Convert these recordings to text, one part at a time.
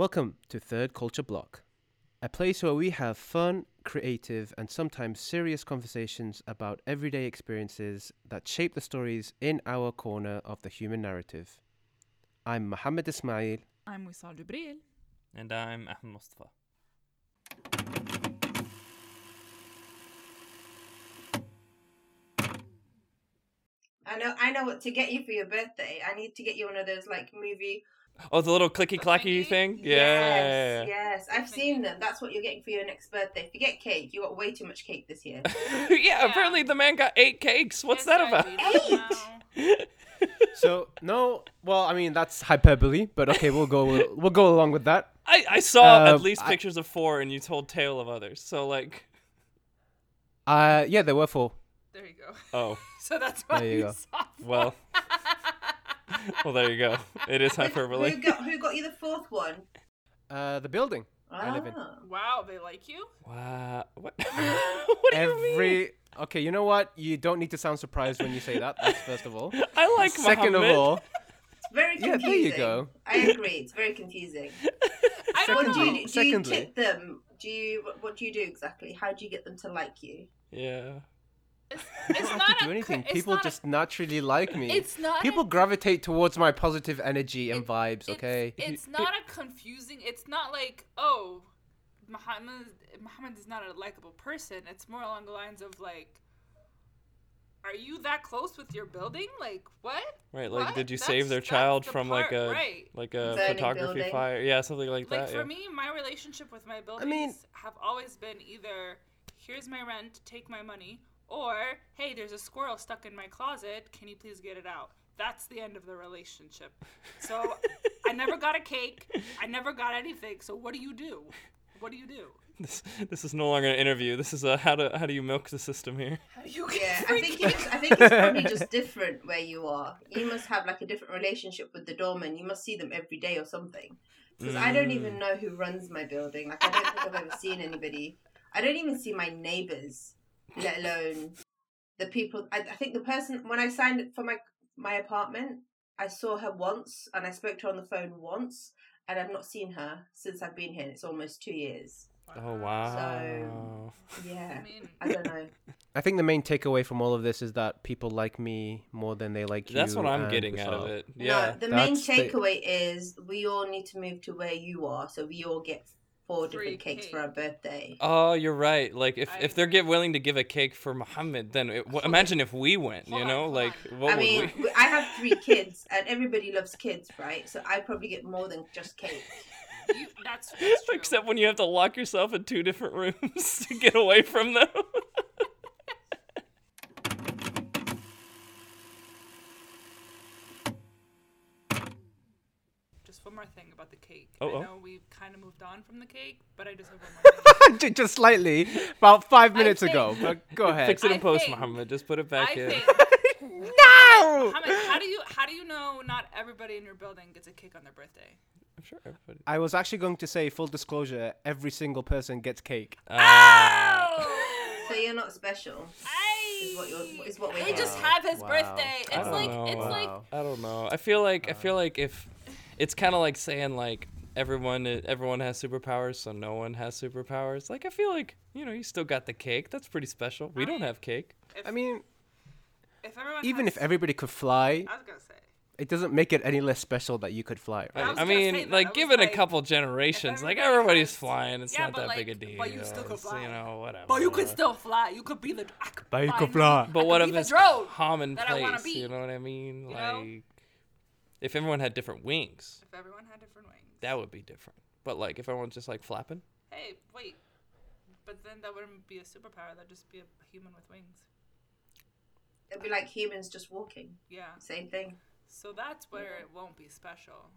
Welcome to Third Culture Bloc, a place where we have fun, creative, and sometimes serious conversations about everyday experiences that shape the stories in our corner of the human narrative. I'm Mohammed Ismail. I'm Wesaal Gebril. And I'm Ahmed Mustafa. I know I know what to get you for your birthday. I need to get you one of those like movie Oh, the little clicky clacky thing? Yes, Yeah. yes. I've seen them. That's what you're getting for your next birthday. Forget cake, you got way too much cake this year. yeah, apparently the man got eight cakes. What's that about? Eight? So no, well, I mean that's hyperbole, but okay, we'll go we'll go along with that. I, I saw Uh, at least I- pictures of four and you told tale of others. So like Uh, yeah, there were four. There you go. oh, So that's why There you you go. saw. well. well there you go. It is hyperbole. Who got who got you the fourth one? Uh, the building I live in. Ah. Wow, they like you. Wow. What, what do you mean? Every okay, you know what? You don't need to sound surprised when you say that. That's first of all. I like Second Mohammed. of all, It's very confusing. Yeah, confusing. there you go. I agree. It's very confusing. I don't What do you do? Do you tip them? Do you what, what do you do exactly? How do you get them to like you? Yeah. It's, I don't not have to a do anything. co- it's People not a- just naturally like me. It's not. People a, gravitate towards my positive energy and It- vibes. it's- Okay. It's not a confusing. It's not like oh, Mohammed. Mohammed is not a likable person. It's more along the lines of like. Are you that close with your building? Like what? Right, like What? did you That's- save their child the from part- like a right. like a Burning photography building. fire? Yeah, something like, like that. for yeah. me my relationship with my buildings mean- have always been either here's my rent take my money or hey there's a squirrel stuck in my closet can you please get it out that's the end of the relationship so i never got a cake i never got anything so what do you do what do you do This, this is no longer an interview. This is a how do how do you milk the system here? how do you Yeah, I think it's I think it's probably just different where you are. You must have like a different relationship with the doorman. You must see them every day or something. Because I don't even mm. know who runs my building. Like I don't think I've ever seen anybody. I don't even see my neighbors, let alone the people. I, I think the person when I signed for my my apartment, I saw her once and I spoke to her on the phone once, and I've not seen her since I've been here. It's almost two years. Oh wow. So yeah, I mean, I don't know. I think the main takeaway from all of this is that people like me more than they like you. That's what I'm and getting out of it. Yeah. No, the main That's the- takeaway is we all need to move to where you are, so we all get four Free different cakes for our birthday. Oh, you're right. Like if, I if they're get willing to give a cake for Mohammed, then it, w- imagine if we went. You Hold on, know, like what I would mean, we? we- I have three kids, and everybody loves kids, right? So I probably get more than just cake. you, that's, that's true. Except when you have to lock yourself in two different rooms to get away from them. More thing about the cake Oh, i oh. know we've kind of moved on from the cake but i just have one more thing Just slightly, about five minutes think- ago. But go ahead. Fix it in I post, think- Mohammed. Just put it back I in. think no. Mohammed, how do you how do you know not everybody in your building gets a cake on their birthday? I'm sure everybody. I was actually going to say, full disclosure, every single person gets cake. Ah. So you're not special. Is what you're, is what we're They just have his Wow. birthday. I It's don't like know. it's like I don't know. I feel like I feel like if it's kind of like saying like everyone everyone has superpowers, so no one has superpowers. Like I feel like you know you still got the cake. That's pretty special. We don't have cake. if, I mean, if everyone even has, if everybody could fly, I was gonna say it doesn't make it any less special that you could fly. I Right? was I mean, that. I like was give it a couple generations. Like everybody's has- flying. It's Yeah, not but, that big a deal. but you still could fly. You know, whatever. But you could still fly. You could be the. I could But you could fly. But what could if be the it's drone commonplace? that I wanna be, You know what I mean? you like, know? If everyone had different wings, If everyone had different wings. that would be different. But like, if everyone's just like flapping, Hey, wait. But then that wouldn't be a superpower. That'd just be a human with wings. It'd be like humans just walking. Yeah. Same thing. So that's where it won't be special.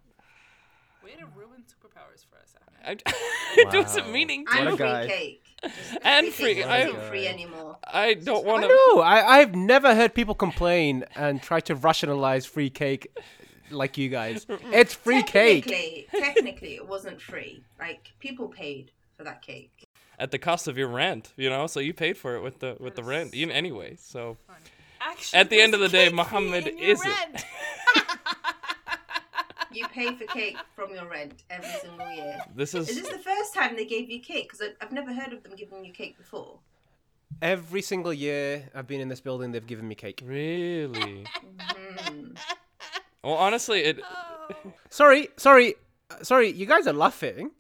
Way to ruin superpowers for us, Ahmed. I, it wasn't Wow. meaning What to. a And free guy. cake. Just And cake free- isn't I- free anymore. I don't I want to. know. I, I've never heard people complain and try to rationalize free cake like you guys. It's free cake. Technically, technically, it wasn't free. Like people paid for that cake. At the cost of your rent, you know, so you paid for it with the with the rent, even anyway. So Actually, At the end of the day, Mohammed isn't. You pay for cake from your rent every single year. This Is is this the first time they gave you cake? Because I've never heard of them giving you cake before. Every single year I've been in this building, they've given me cake. really. Mm. Well, honestly, it. Sorry, sorry, uh, sorry. You guys are laughing.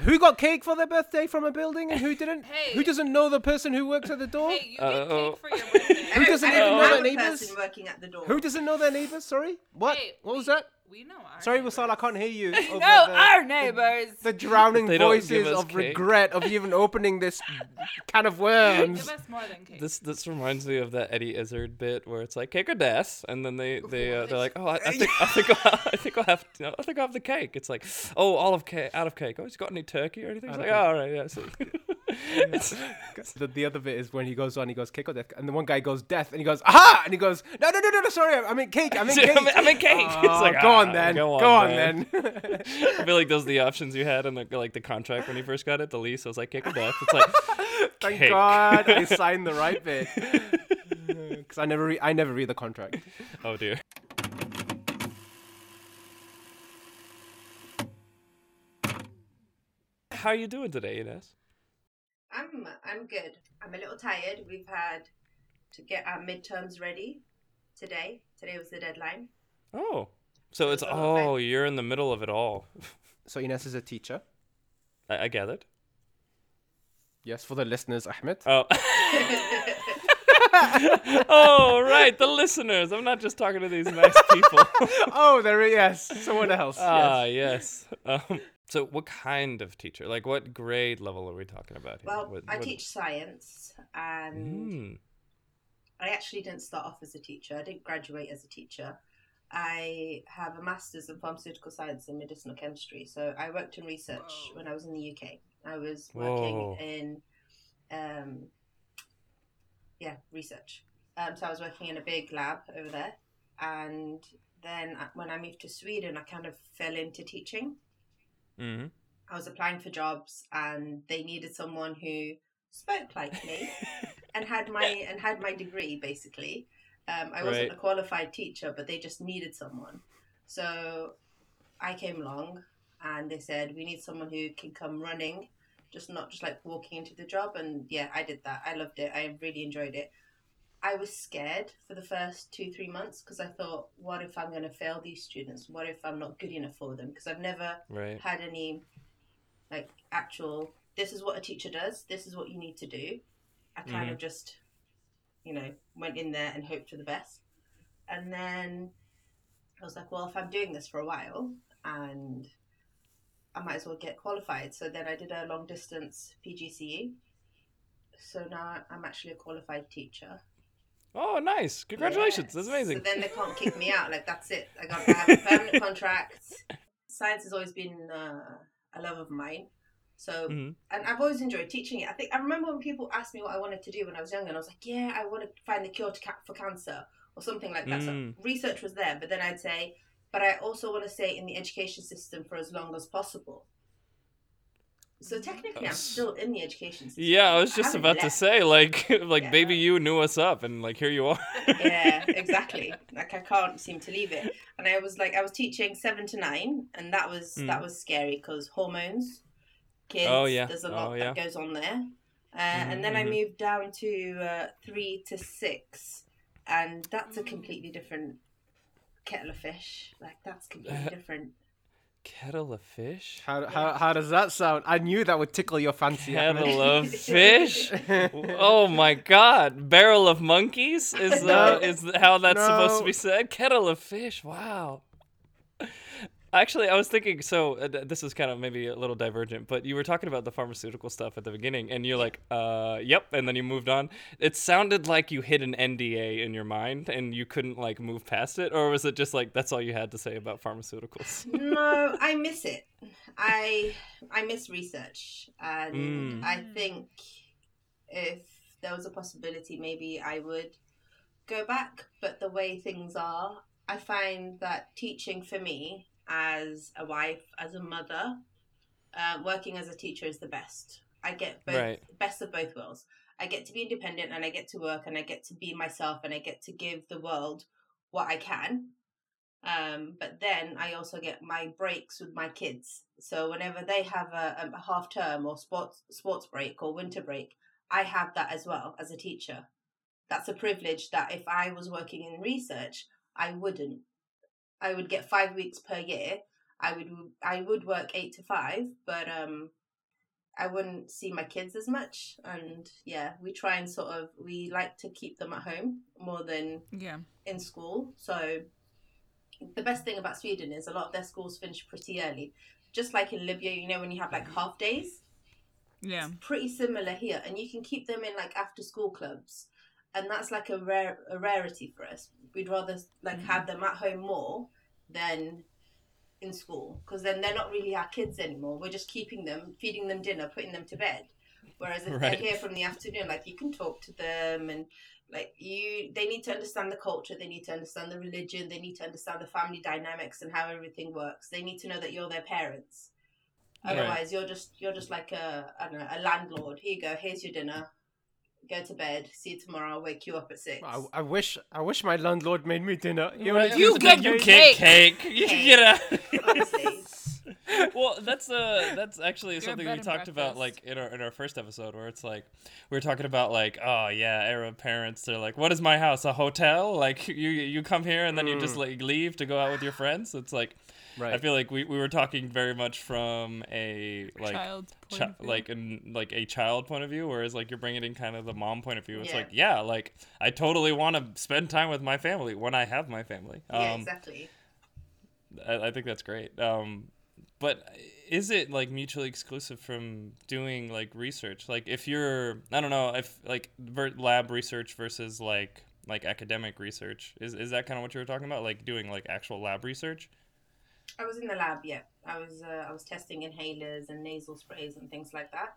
Who got cake for their birthday from a building and who didn't? Hey. Who doesn't know the person who works at the door? Hey, you get Uh-oh. cake for your birthday. Who doesn't even don't know have their a neighbours? person working at the door. Who doesn't know their neighbours? Sorry, what? Hey, what was that? We know our Sorry, neighbors. Wesaal, I can't hear you. over No, the, our neighbors. the drowning They voices of cake. regret of even opening this can of worms. Give us more than cake. This this reminds me of that Eddie Izzard bit where it's like cake or death, and then they they uh, they're like, oh, I, I think I think I'll, I think I'll have I think I'll have the cake. It's like, oh, all of cake, out of cake. Oh, he's got any turkey or anything? It's like, oh, all right, yeah. It's, The, the other bit is when he goes on, he goes cake or death, and the one guy goes death, and he goes aha, and he goes no no no no no sorry, I mean cake, I mean cake. I'm, I'm cake. Oh, it's like, go on "Ah, then, go go on, on, man." then. I feel like those are the options you had in the like the contract when you first got it, the lease. I was like cake or death. It's like Thank cake. God I signed the right bit. Because I never re- I never read the contract. oh dear. How are you doing today, Enas? I'm I'm good. I'm a little tired. We've had to get our midterms ready today. Today was the deadline. Oh, so it's oh, you're in the middle of it all. So Enas is a teacher. I, I gathered. Yes, for the listeners, Ahmed. Oh. oh, right, the listeners. I'm not just talking to these nice people. oh, there is yes, someone else. ah, yes. yes. Um, so, what kind of teacher? Like, what grade level are we talking about here? Well, What- I what- teach science, and Mm. I actually didn't start off as a teacher. I didn't graduate as a teacher. I have a master's in pharmaceutical science and medicinal chemistry. So I worked in research Whoa. when I was in the UK. I was working Whoa. in, um, yeah, research. Um, so I was working in a big lab over there, and then when I moved to Sweden, I kind of fell into teaching. Mhm. I was applying for jobs, and they needed someone who spoke like me and had my and had my degree basically. Um, I wasn't Right. a qualified teacher, but they just needed someone. So I came along, and they said we need someone who can come running, just not just like walking into the job. And yeah, I did that. I loved it. I really enjoyed it. I was scared for the first two three months because I thought, what if I'm going to fail these students? What if I'm not good enough for them? Because I've never Right. had any like actual this is what a teacher does. This is what you need to do. I kind of mm-hmm. just you know went in there and hoped for the best. And then i was like well if i'm doing this for a while and i might as well get qualified. So then i did a long distance pgce so now i'm actually a qualified teacher Oh, nice. Congratulations. That's amazing. So then they can't kick me out. Like that's it. I got I have a permanent contract. Science has always been uh, a love of mine. So Mhm. and I've always enjoyed teaching it. I think I remember when people asked me what I wanted to do when I was younger, and I was like, yeah, I want to find the cure to ca- for cancer or something like that. Mm. So research was there, but then I'd say, but I also want to stay in the education system for as long as possible. So technically, I'm still in the education system. Yeah, I was just haven't about to say, like, like Yeah. baby, you knew us up, and like here you are. yeah, exactly. Like I can't seem to leave it. And I was like, I was teaching seven to nine, and that was that Mm. was scary because hormones, kids. Oh, yeah. There's a lot Oh, yeah. that goes on there. Uh, Mhm, and then I mhm. moved down to uh, three to six, and that's a Mm. completely different kettle of fish. Like that's completely different. Kettle of fish. How, how, how does that sound? I knew that would tickle your fancy. Ahmed. Kettle of fish. oh my god! Barrel of monkeys is uh, No. is how that's supposed to be said. Kettle of fish. Wow. Actually, I was thinking. So uh, this is kind of maybe a little divergent, but you were talking about the pharmaceutical stuff at the beginning, and you're like, "Uh, yep," and then you moved on. It sounded like you hit an NDA in your mind, and you couldn't like move past it, or was it just like that's all you had to say about pharmaceuticals? no, I miss it. I I miss research, and Mm. I think if there was a possibility, maybe I would go back. But the way things are, I find that teaching for me, as a wife, as a mother, uh, working as a teacher is the best. I get both Right. best of both worlds. I get to be independent, and I get to work, and I get to be myself, and I get to give the world what I can. Um, but then I also get my breaks with my kids. So whenever they have a, a half term or sports sports break or winter break, I have that as well as a teacher. That's a privilege that if I was working in research, I wouldn't. I would get five weeks per year. I would I would work eight to five, but um, I wouldn't see my kids as much. And yeah, we try and sort of we like to keep them at home more than Yeah. in school. So the best thing about Sweden is a lot of their schools finish pretty early. Just like in Libya, you know, when you have like half days, Yeah. pretty similar here, and you can keep them in like after school clubs, and that's like a rare a rarity for us. We'd rather like have mm. them at home more than in school because then they're not really our kids anymore. We're just keeping them, feeding them dinner, putting them to bed. Whereas if Right. they're here from the afternoon, like you can talk to them and like you they need to understand the culture they need to understand the religion they need to understand the family dynamics and how everything works they need to know that you're their parents Right. otherwise you're just you're just like a i don't know a landlord here you go here's your dinner go to bed see you tomorrow i'll wake you up at six I, I wish I wish my landlord made me dinner. He Right, only You gives get you your get cake. cake. You Cake. get out. honestly well, that's uh that's actually Good something we and talked about like in our in our first episode where it's like we were talking about like oh yeah Arab parents they're like what is my house a hotel like you you come here and then you just like leave to go out with your friends it's like Right. I feel like we, we were talking very much from a like Child's point chi- of view. like in like a child point of view whereas like you're bringing in kind of the mom point of view it's Yeah. like yeah like I totally want to spend time with my family when I have my family yeah um exactly I, I think that's great. Um, but is it like mutually exclusive from doing like research? Like if you're, I don't know, if like ver- lab research versus like like academic research, is is that kind of what you were talking about? Like doing like actual lab research? I was in the lab yeah i was uh, i was testing inhalers and nasal sprays and things like that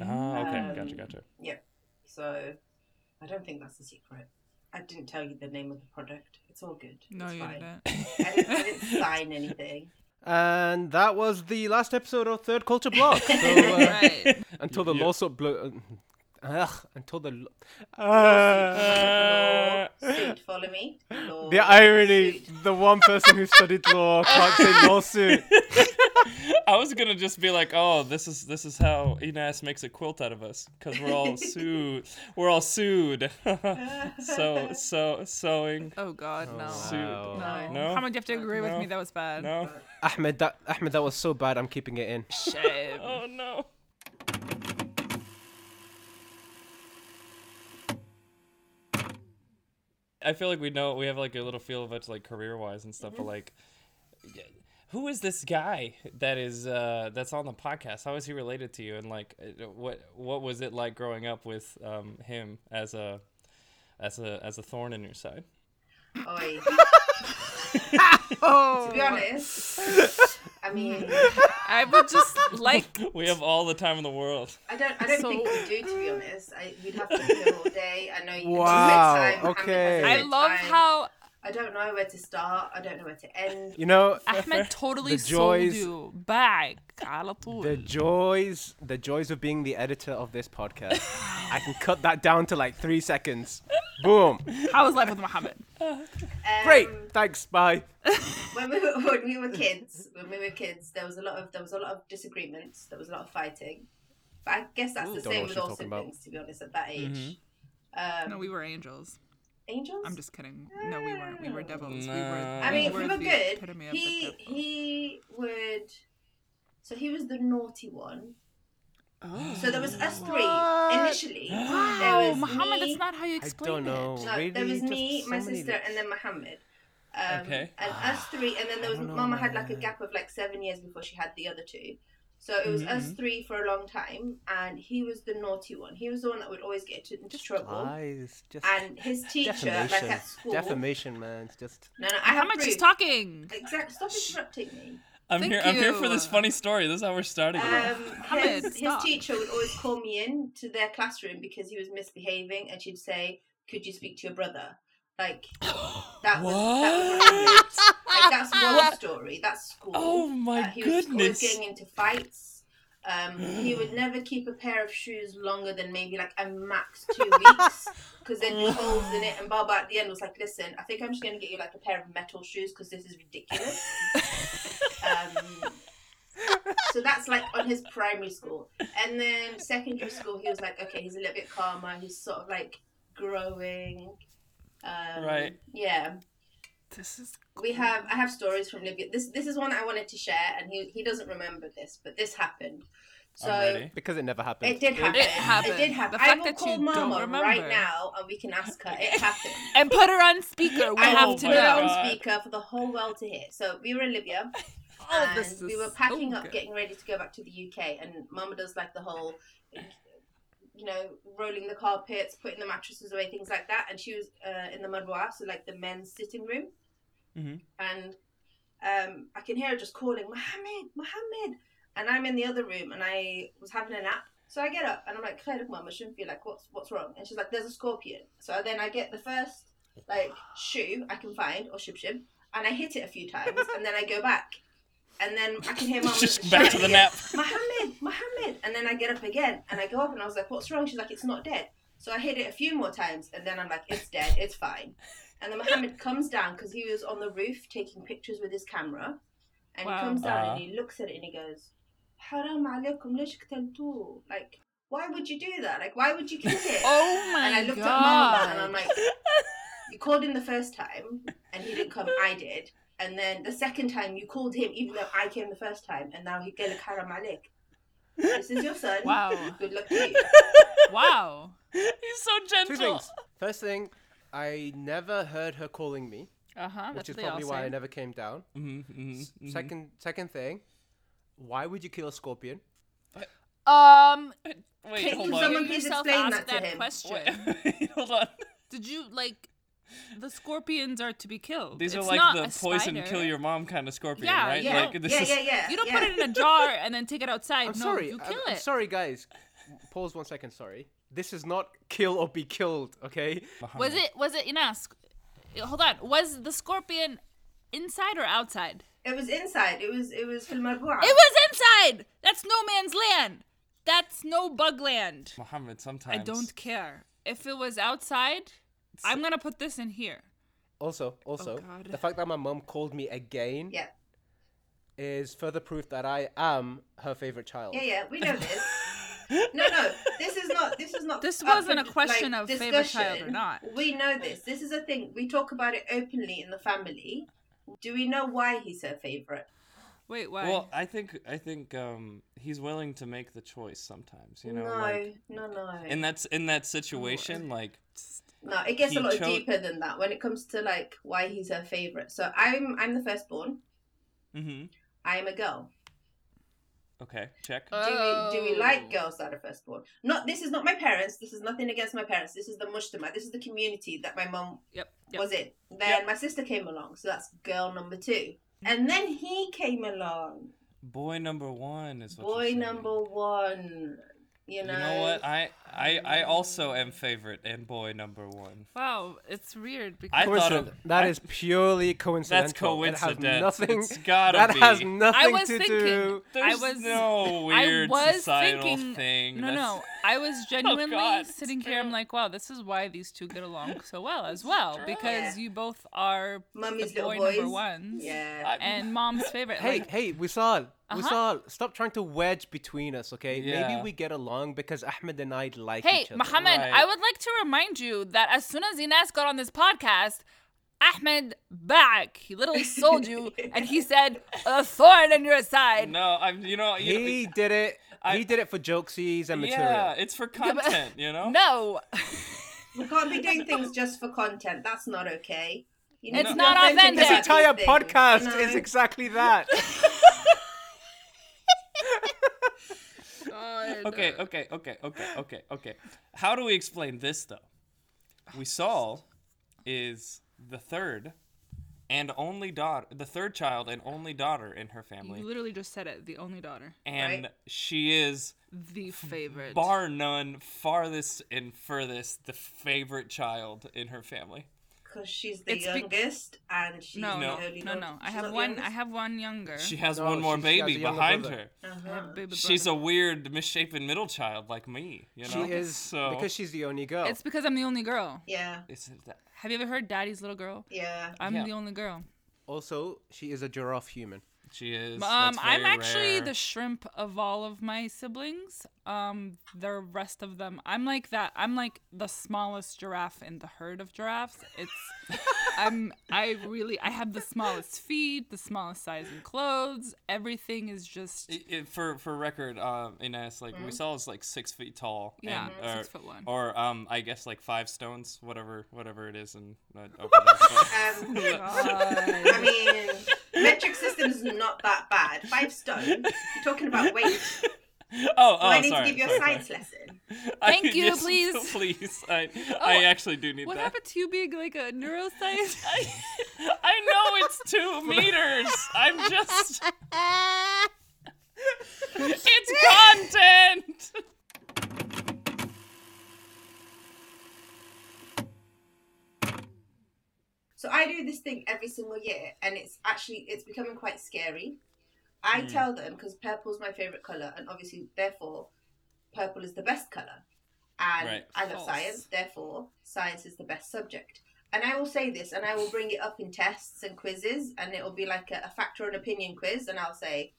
Ah, okay, Um, gotcha, gotcha. Yeah, so i don't think that's a secret i didn't tell you the name of the product it's all good No, it's you fine. didn't. I didn't, I didn't sign anything And that was the last episode of Third Culture Bloc. So, uh, Right. until the Yeah. lawsuit blo- uh, ugh, until the lo- Uh, Lawsuit, follow me. Law the irony. suit. The one person who studied law can't say lawsuit. I was gonna just be like, oh, this is this is how Enas makes a quilt out of us because we're all sued. We're all sued. so so sewing. Oh God, no. Suit. No. Wow. No? How much do you have to agree with me? That was bad. No. Ahmed, that Ahmed, that was so bad. I'm keeping it in. Shame. Oh no. I feel like we know we have like a little feel of it like career wise and stuff, but like who is this guy that is uh that's on the podcast? How is he related to you and like uh, what what was it like growing up with um him as a as a as a thorn in your side? Oi. Oh. To be honest, I mean, I would just like. we have all the time in the world. I don't. I don't so... think we do. To be honest, I, you'd have to be here all day. I know you. Wow. Time, okay. I love time. how. I don't know where to start. I don't know where to end. You know, Ahmed totally the joys, sold you back. The joys, the joys of being the editor of this podcast. I can cut that down to like three seconds. Boom. How was life with Mohammed? Um, Great. Thanks. Bye. when we were when we were kids, when we were kids, there was a lot of there was a lot of disagreements. There was a lot of fighting. But I guess that's Ooh, the same with all talking about. siblings. To be honest, at that age. Mhm. Um, No, we were angels. angels. I'm just kidding. No, we weren't. We were devils. We were. I mean, we we were were good. epitome of the He he would. So he was the naughty one. Oh. So there was us three What? initially. there Wow, was Mohammed, me, that's not how you I explain don't know. it. No, really, there was just me, so my sister, bits. and then Mohammed. Um, Okay. And us three, and then there was I don't know, Mama had like a gap of like seven years before she had the other two. So it was us Mhm. three for a long time, and he was the naughty one. He was the one that would always get into, into trouble. Lies. Just And his teacher, like defamation. at school, defamation, man. It's just. no, no, I have Mohammed, she's proof. talking. Exactly. Stop interrupting me. I'm Thank here. I'm here for this funny story. This is how we're starting. Um, his, his teacher would always call me in to their classroom because he was misbehaving, and she'd say, "Could you speak to your brother?" Like that was that was like that's one story. That's school. Oh my Uh, he was always goodness. getting into fights. Um, he would never keep a pair of shoes longer than maybe like a max two weeks because there'd be holes in it. And Baba at the end was like, "Listen, I think I'm just gonna get you like a pair of metal shoes because this is ridiculous." um, so that's like on his primary school, and then secondary school, he was like, "Okay, he's a little bit calmer. He's sort of like growing." Um, Right. Yeah This is we have I have stories from Libya. This this is one I wanted to share, and he he doesn't remember this, but this happened. So Because it never happened. it did happen. It happened. did happen. The I will that call Mama right now, and we can ask her. It happened. and put her on speaker. We I have to put it know. on speaker for the whole world to hear. So we were in Libya, Oh, and this we were packing so up, good. getting ready to go back to the UK. And Mama does like the whole, you know, rolling the carpets, putting the mattresses away, things like that. And she was uh, in the madwa, so like the men's sitting room. Mhm. And um, I can hear her just calling, Mohammed, Mohammed. And I'm in the other room, and I was having a nap. So I get up, and I'm like, Khairak, Mum, I shouldn't feel like, what's what's wrong? And she's like, there's a scorpion. So then I get the first like shoe I can find or shib shib, and I hit it a few times, and then I go back, and then I can hear mum Just back to the shouting nap. again, Mohammed, Mohammed, and then I get up again, and I go up, and I was like, what's wrong? She's like, it's not dead. So I hit it a few more times, and then I'm like, it's dead, it's fine. And then Mohammed comes down because he was on the roof taking pictures with his camera, and Wow. he comes down Uh-huh. and he looks at it and he goes, "Haram alaykum, ليش قتلتوه?" Like, why would you do that? Like, why would you kill it? Oh my and I looked god. at Mama and I'm like, you called him the first time and he didn't come, I did. And then the second time you called him, even though I came the first time, and now he gave my leg. This is your son. wow. Good luck to you. Wow. He's so gentle. Two gentle. things. First thing, I never heard her calling me, Uh huh. which is probably why I never came down. Mhm, mhm, mhm. Second, second thing, why would you kill a scorpion? Um, Wait, can hold you on. someone hear please yourself explain ask that to him? question? Wait, hold on. Did you like the scorpions are to be killed? These It's are like not the poison spider. kill your mom kind of scorpion, Yeah, right? yeah. Like this yeah, is yeah, yeah. You don't yeah. put it in a jar and then take it outside. I'm no, sorry. you I'm- kill I'm it. sorry, guys. Pause one second. Sorry. This is not kill or be killed. Okay. Was it? Was it Enas? Hold on. Was the scorpion inside or outside? It was inside. It was it was film It was inside. That's no man's land. That's no bug land. Mohammed sometimes. I don't care. If it was outside, I'm gonna put this in here. Also, also, God. the fact that my mom called me again Yeah. is further proof that I am her favorite child. Yeah, yeah, we know this. No, no, this is not. This is not. This wasn't a question like, of favorite child or not. We know this. This is a thing. We talk about it openly in the family. Do we know why he's her favorite? Wait, why? Well, I think I think um, he's willing to make the choice sometimes. You know, no, like no, no. in that in that situation, like no, it gets he a lot cho- deeper than that when it comes to like why he's her favorite. So I'm I'm the firstborn. Mm-hmm. I am a girl. okay, check. Do we do we like Oh. girls that are firstborn? Not this is not my parents. This is nothing against my parents. This is the mujtama. This is the community that my mom Yep. yep. was in. Then Yep. my sister came along, so that's girl number two. And then he came along, Boy number one is what you're boy number one. You know, You know what? I I I also am favorite and boy number one. Wow, it's weird because I thought Coincident- of That I- is purely coincidental. That's coincidence. It has nothing. It's gotta that be. has I nothing was to thinking. do. There's I was no weird I was societal thinking, thing. No, That's- no. I was genuinely God, sitting here. I'm like, wow, this is why these two get along so well as well because Yeah. you both are Mummy's the boy number ones. Yeah. And mom's favorite. Hey, like, hey, Wesaal, Uh-huh. Wesaal, stop trying to wedge between us, okay? Yeah. Maybe we get along because Ahmed and I like Hey, each other. Mohammed, Right. I would like to remind you that as soon as Enas got on this podcast, Ahmed back. He literally sold you, and he said a thorn in your side. No, I'm. You know. You He did it. I- he did it for jokesies and material. yeah, it's for content. You know. No, We can't be doing things just for content. That's not okay. You need It's to not authentic authentic. This entire things, podcast you know? is exactly that. Okay, okay, okay, okay, okay, okay. How do we explain this though? Wesaal is the third and only daughter, the third child and only daughter in her family, you literally just said it. The only daughter, and Right. she is the favorite. bar none farthest and furthest the favorite child in her family. Because she's the It's be- youngest and she's No, the no, only no, daughter. no. I have one. I have one younger. She has No, one more she- she has a baby behind brother. her. Uh-huh. baby She's a weird, misshapen middle child like me. You know. She is so. because she's the only girl. It's because I'm the only girl. Yeah, Have you ever heard Daddy's little girl? yeah. I'm Yeah. the only girl. also, she is a giraffe human. She is. Um, I'm actually rare. the shrimp of all of my siblings. Um, the rest of them, I'm like that. I'm like the smallest giraffe in the herd of giraffes. It's, I'm, I really, I have the smallest feet, the smallest size in clothes. Everything is just, I- I- for for record, um, Enas, like Wesaal is like six feet tall. Yeah, and, or, six foot one. Or um, I guess like five stones, whatever, whatever it is, and uh, over there. So- Um, I mean, metric system is not that bad. Five stone. You're talking about weight. oh, oh, Do I need sorry. to give you a sorry, science sorry. lesson? I- Thank you, yes, please. please. I, oh, I actually do need that. what happened to you being like a neuroscience? I, I know it's two meters. I'm just. it's content. So I do this thing every single year, and it's actually it's becoming quite scary. I Hmm. tell them because purple's my favorite color, and obviously, therefore, purple is the best color. And Right. I love False. science, therefore, science is the best subject. And I will say this, and I will bring it up in tests and quizzes, and it will be like a, a fact or an opinion quiz, and I'll say,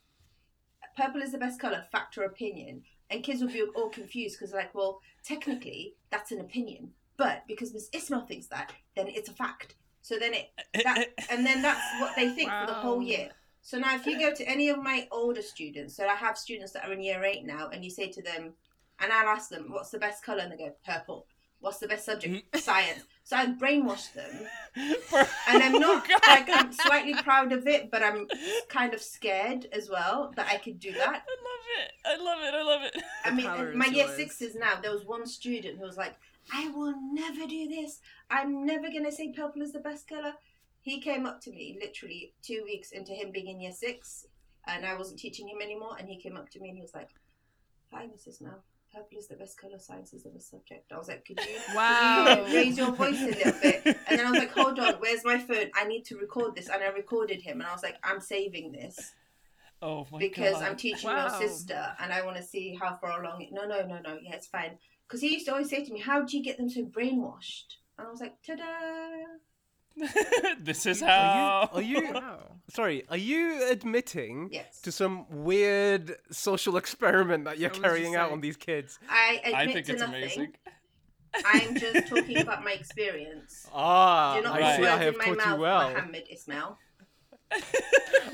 purple is the best color, fact or opinion. And kids will be all confused because, like, well, technically, that's an opinion. But because Miss Ismail thinks that, then it's a fact. So then it, eh, that, eh, eh. and then that's what they think for the whole year. So now, if you go to any of my older students, so I have students that are in year eight now, and you say to them, and I'll ask them, what's the best color? And they go, purple. What's the best subject? Mm-hmm. Science. So I brainwash them. And I'm not, like, I'm slightly proud of it, but I'm kind of scared as well that I could do that. I love it. I love it. I love it. I mean, my year yours. sixes now, there was one student who was like, I will never do this. I'm never going to say purple is the best colour. He came up to me literally two weeks into him being in year six, and I wasn't teaching him anymore. And he came up to me and he was like, Hi, Mrs. Mel. Purple is the best colour, science is the best subject. I was like, Could you, Wow. could you raise your voice a little bit? And then I was like, Hold on, where's my phone? I need to record this. And I recorded him, and I was like, I'm saving this Oh my god. because god. I'm teaching Wow. your sister and I want to see how far along it. No, no, no, no. Yeah, it's fine. Because he used to always say to me, "How do you get them so brainwashed?" And I was like, "Ta-da!" this is Are how. you? Are you? Wow. Sorry. Are you admitting Yes, to some weird social experiment that you're carrying just out like- on these kids? I admit I think to it's nothing. amazing. I'm just talking about my experience. Ah, Do not I Right. put see. I words have in my taught you mouth, well. Mohammed Ismail.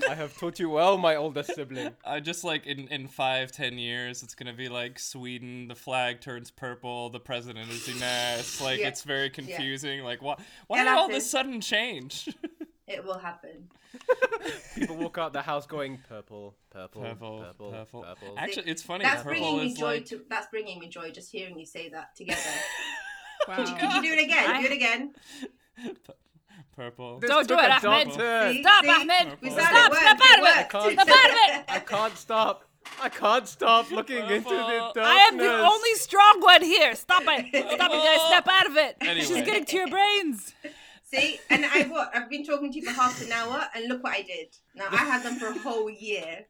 I have taught you well, my older sibling. I just like in in five ten years, it's gonna be like Sweden. The flag turns purple. The president is Enas. Like Yeah. it's very confusing. Like what? Why It'll did all happen. this sudden change? It will happen. People walk out the house going purple, purple, Purple, purple, purple. purple. Actually, it's funny. That's purple bringing me joy. like To that's bringing me joy just hearing you say that together. Wow. Could you do it again? I- Do it again. purple. This Don't do it, Ahmed. See? Stop, See? Ahmed. We Purple. Stop. work, Step it out of it. worked. out of it. I can't stop. I can't stop looking into the Purple. darkness. I am the only strong one here. Stop it. Stop it, guys. Step out of it. She's getting to your brains. See, and I what? I've been talking to you for half an hour, and look what I did. Now I had them for a whole year.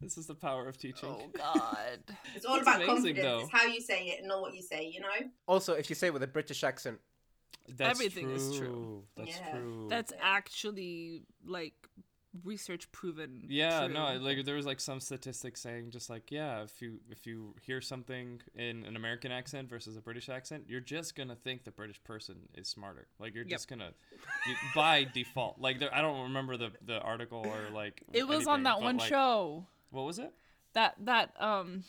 This is the power of teaching. Oh, God. It's all It's about amazing, confidence. though. It's how you say it and not what you say. You know. Also, if you say it with a British accent, That's Everything true. is true. That's Yeah. true. That's actually like research proven. yeah, true. no, like there was like some statistics saying just like yeah, if you if you hear something in an American accent versus a British accent, you're just gonna think the British person is smarter. Like you're just gonna you, by default. Like there, I don't remember the the article or like It was on that one like, show. What was it? That that um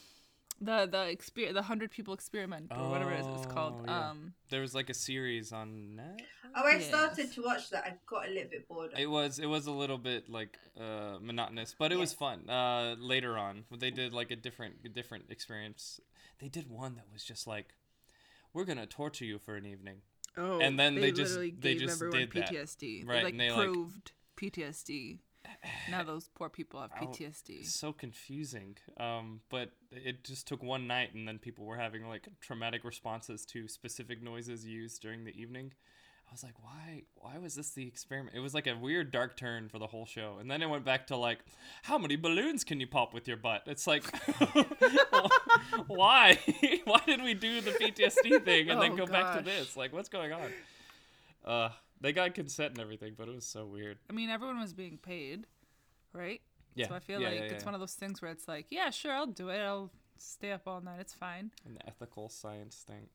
the the exper- the hundred people experiment or whatever it is it's Oh, called. yeah. Um There was like a series on net. Oh, I Yes. started to watch that. I got a little bit bored. It was it was a little bit like uh, monotonous, but it was fun. Uh, later on, they did like a different different experience. They did one that was just like, "We're gonna torture you for an evening." Oh, And then they just- literally they gave just everyone did that. PTSD. Right, They like and they, like- proved PTSD. Now those poor people have PTSD. It's so confusing. Um, but it just took one night, and then people were having like traumatic responses to specific noises used during the evening. I was like, why? Why was this the experiment? It was like a weird dark turn for the whole show, and then it went back to like, how many balloons can you pop with your butt? It's like, why? why did we do the PTSD thing and then Oh, go back to this? Like, what's going on? Uh, they got consent and everything, but it was so weird. I mean, everyone was being paid, right? Yeah, So I feel yeah, like yeah, it's yeah. one of those things where it's like, yeah, sure, I'll do it. I'll stay up all night. It's fine. An ethical science thing.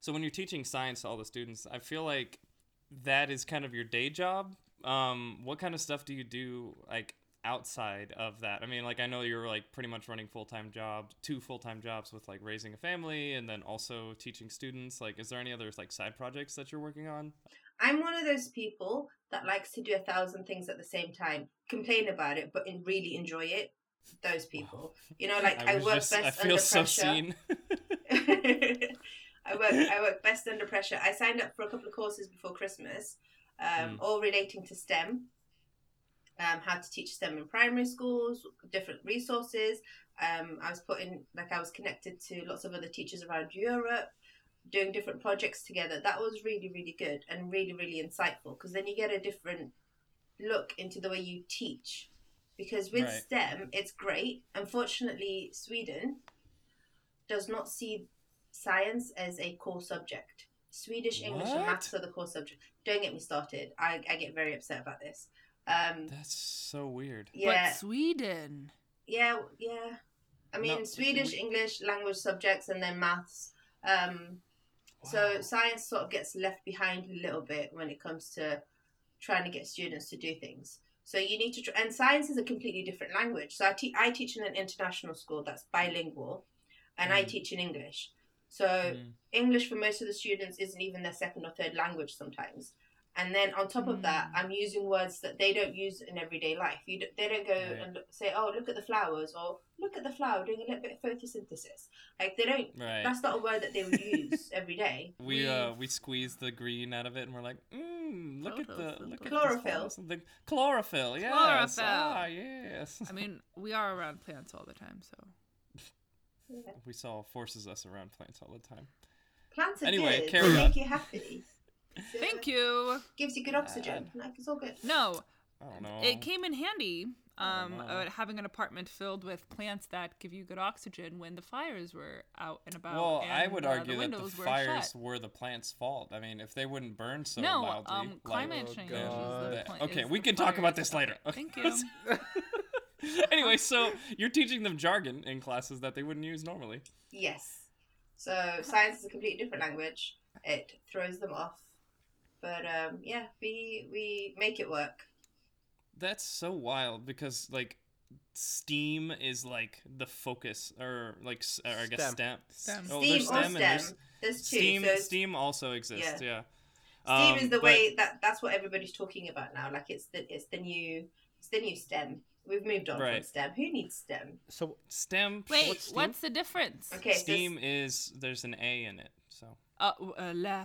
So when you're teaching science to all the students, I feel like that is kind of your day job. Um, what kind of stuff do you do like outside of that? I mean, like I know you're like pretty much running full time jobs, two full time jobs with like raising a family and then also teaching students. Like, is there any other like side projects that you're working on? I'm one of those people that likes to do a thousand things at the same time, complain about it, but really enjoy it. Those people, you know, like I, was work just- best I feel under so pressure. seen. I work I work best under pressure. I signed up for a couple of courses before Christmas, um, Mm. all relating to STEM. Um, how to teach STEM in primary schools, different resources. Um, I was putting like I was connected to lots of other teachers around Europe, doing different projects together. That was really really good and really really insightful because then you get a different look into the way you teach. Because with Right. STEM, it's great. Unfortunately, Sweden does not see science as a core subject. Swedish, English, and maths are the core subject. Don't get me started. I, I get very upset about this. Um, That's so weird. yeah, But Sweden. yeah, yeah. I mean, No, Swedish, we- English, language subjects, and then maths. Um, So science sort of gets left behind a little bit when it comes to trying to get students to do things. So you need to, tr- and science is a completely different language. So I, te- I teach in an international school that's bilingual, and I Mm. teach in English. So Mm. English for most of the students isn't even their second or third language sometimes. And then on top of that, Mm. I'm using words that they don't use in everyday life. You d- they don't go Right. and look, say, "Oh, look at the flowers," or "Look at the flower doing a little bit of photosynthesis." Like they don't. Right. That's not a word that they would use every day. we uh we squeeze the green out of it and we're like, mm, look at the look at Chlorophyll. This the chlorophyll, yes. Chlorophyll. Ah, yes. I mean, we are around plants all the time, so. Yeah. Wesaal forces us around plants all the time. Plants are Anyway, good. carry They on. make you happy. So, Thank you. Gives you good oxygen. Like it's all good. No, I don't it came in handy. Um, no. uh, having an apartment filled with plants that give you good oxygen when the fires were out and about. well, I would uh, argue the that the windows were fires shut. were the plant's fault. I mean, if they wouldn't burn so no, wildly, um, like- climate Oh, change. God. Is the pla- okay, is we the can talk about this later. Okay, Thank you. anyway, so you're teaching them jargon in classes that they wouldn't use normally. Yes. So science is a completely different language. It throws them off. But um, yeah, we we make it work. That's so wild because like STEAM is like the focus, or like or I guess STEM. STEM. Oh, there's or STEM and there's There's two. Steam. so Steam also exists. Yeah. Steam Um, is the but- way that that's what everybody's talking about now. Like it's the it's the new it's the new STEM. We've moved on from STEM. Who needs STEM? So STEM. Wait, What's what's, the difference? Okay, so Steam is there's an A in it. So. Uh, uh, la.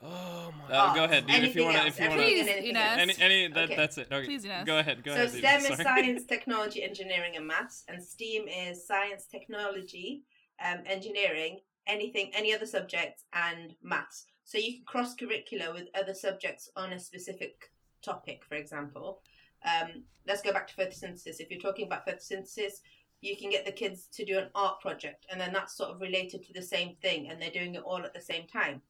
Oh my. Uh, go ahead, dude. If you anything want to, else? if you want to, Please, and Enas. any, any, that, Okay. that's it. Okay. Please, Enas. Go ahead. Go So ahead. Enas, STEM is science, technology, engineering, and maths, and STEAM is science, technology, um, engineering, anything, any other subject, and maths. So you can cross curricular with other subjects on a specific topic. For example, um, let's go back to photosynthesis. If you're talking about photosynthesis, you can get the kids to do an art project, and then that's sort of related to the same thing, and they're doing it all at the same time.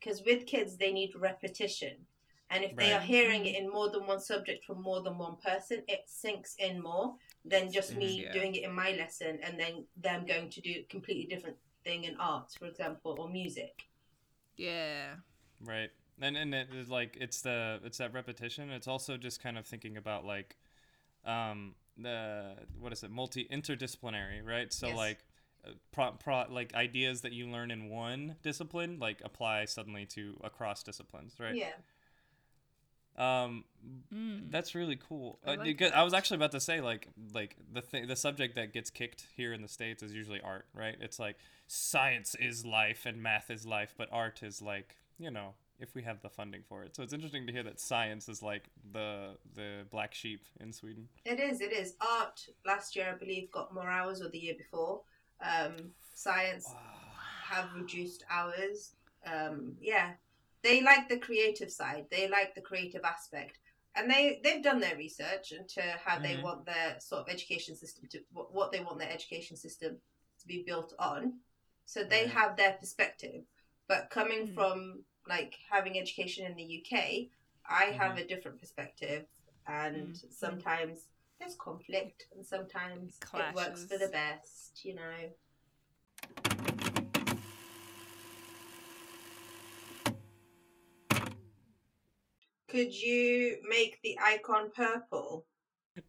Because with kids, they need repetition. And if they are hearing it in more than one subject from more than one person, it sinks in more than just me Yeah. doing it in my lesson and then them going to do a completely different thing in art, for example, or music. Yeah. Right. And and it is like it's the it's that repetition. It's also just kind of thinking about like um the what is it? Multi interdisciplinary, right? So Yes. like pro, pro like ideas that you learn in one discipline like apply suddenly to across disciplines, right? Yeah. Um Mm. that's really cool. I Uh, like because I was actually about to say like like the thing the subject that gets kicked here in the states is usually art, right? It's like science is life and math is life, but art is like you know if we have the funding for it. So it's interesting to hear that science is like the the black sheep in Sweden. It is, it is. Art last year, I believe, got more hours, or the year before. Um, science have reduced hours. Um, yeah, they like the creative side. They like the creative aspect, and they they've done their research into how they Mhm. want their sort of education system to what, what they want their education system to be built on. So they Right. have their perspective, but coming Mhm. from like having education in the UK, I have a different perspective, and sometimes there's conflict, and sometimes it works for the best, you know. Could you make the icon purple?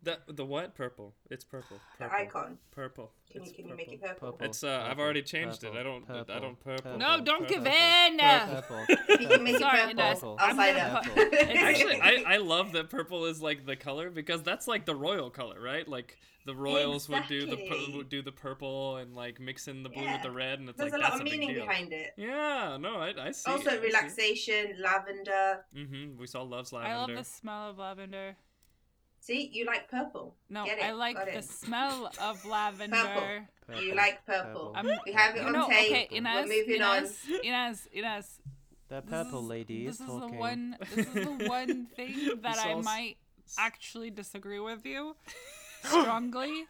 The the what? Purple. It's purple. The Purple. icon. Purple. Can It's you can you purple. make it purple? Purple. It's uh I've already changed it. I don't I purple, don't purple. No, don't purple. give in. Purple. If you can make Sorry, it purple, I'll I'm sign up. Actually, I, I love that purple is like the color because that's like the royal color, right? Like the royals would do the pur- would do the purple and like mix in the blue Yeah. with the red, and it's There's like a lot that's of a big meaning deal. behind it. Yeah, no, I, I see. Also, relaxation, lavender. Mm-hmm. Wesaal love's lavender. I love lavender. the smell of lavender. See, you like purple. No, Get it, I like got the it. smell of lavender. You like purple. I'm, We have it on know, tape. Okay, We're Enas, moving on. Enas, Enas, Enas. The this purple is- lady This is is talking. the one. This is the one thing that I might actually disagree with you strongly.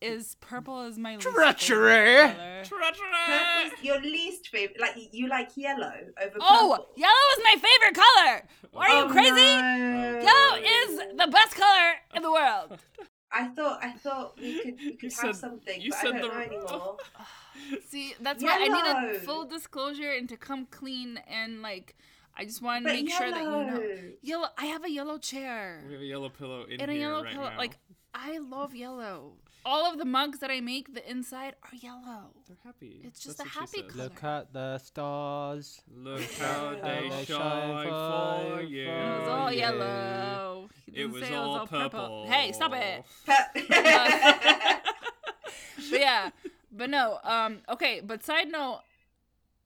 Is purple is my least Treachery! favorite color. Purple's your least favorite. Like you like yellow over oh, purple. Oh, yellow is my favorite color. Are you Oh, crazy? no. Yellow is the best color in the world. I thought I thought we could we could You have said- something, you but said I don't the- know anymore. See, that's why I need a full disclosure and to come clean and like I just want to But make sure that you know. yellow. Yellow. I have a yellow chair We have a yellow pillow in and a here yellow right pillow. now. Like I love yellow. All of the mugs that I make, the inside are yellow. They're happy. It's just That's a happy color. Look at the stars. Look how they they shine shine for for you. It was all yeah. yellow. It didn't was say all purple. Hey, stop it. But yeah, but no. Um. Okay. But side note,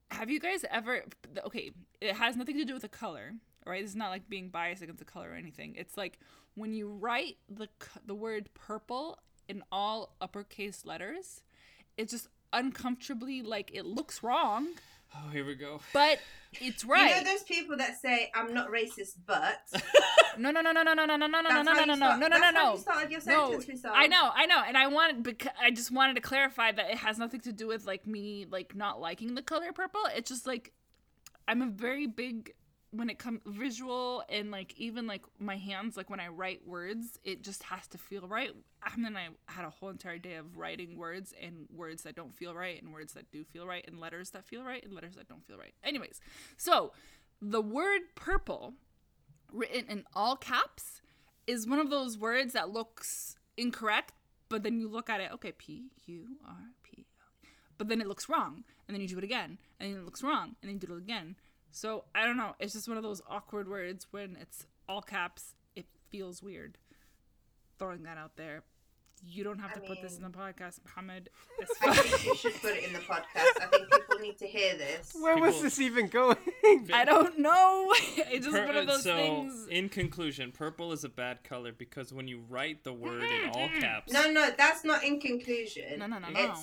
have you guys ever? Okay, it has nothing to do with the color, right? This is not like being biased against the color or anything. It's like when you write the the word purple in all uppercase letters, it's just uncomfortably like it looks wrong, Oh, here we go. but it's right. You know those people that say I'm not racist, but no, no, no, no, no, no, no, no, no, no, that's no, how no, you no, no, start- no, no, no, that's how no. you started your No, sentence, Wesaal. I know, I know, and I wanted because I just wanted to clarify that it has nothing to do with like me like not liking the color purple. It's just like I'm a very big when it comes visual and like even like my hands like when I write words, it just has to feel right. And then I had a whole entire day of writing words and words that don't feel right and words that do feel right and letters that feel right and letters that don't feel right. Anyways, so the word purple written in all caps is one of those words that looks incorrect, but then you look at it, okay, p u r p But then it looks wrong, and then you do it again, and it looks wrong, and then you do it again. So I don't know. It's just one of those awkward words when it's all caps. It feels weird. Throwing that out there. You don't have I to put this in the podcast, Mohammed. It's I think you should put it in the podcast. I think people need to hear this. Where was this even going? I don't know. It's just Pur- one of those so, things. in conclusion, purple is a bad color because when you write the word in all caps, No, no, that's not in conclusion. No, no, no, no.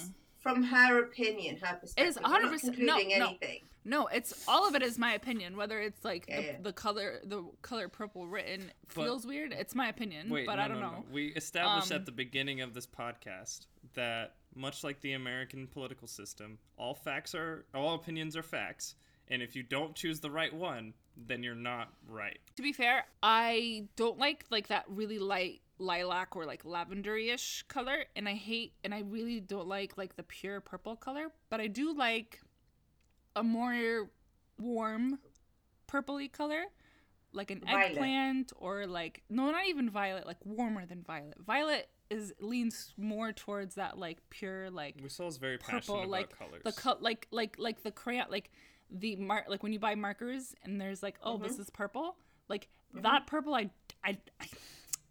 It's from her opinion, her perspective. We're 100% concluding no, no. anything. No, it's all of it is my opinion. Whether it's like Yeah, the, yeah. the color, the color purple written But- feels weird. It's my opinion, Wait, but no, I don't no, know. no. We established Um, at the beginning of this podcast that much like the American political system, all facts are all opinions are facts, and if you don't choose the right one, then you're not right. To be fair, I don't like like that really light lilac or like lavender-ish color, and I hate and I really don't like like the pure purple color. But I do like a more warm purpley color, like an Violet. eggplant or like no, not even violet, like warmer than violet. Violet is leans more towards that like pure like Wesaal's very passionate purple about like colors. the co- like like like the crayon like the mark like when you buy markers and there's like oh this is purple like that purple I, I I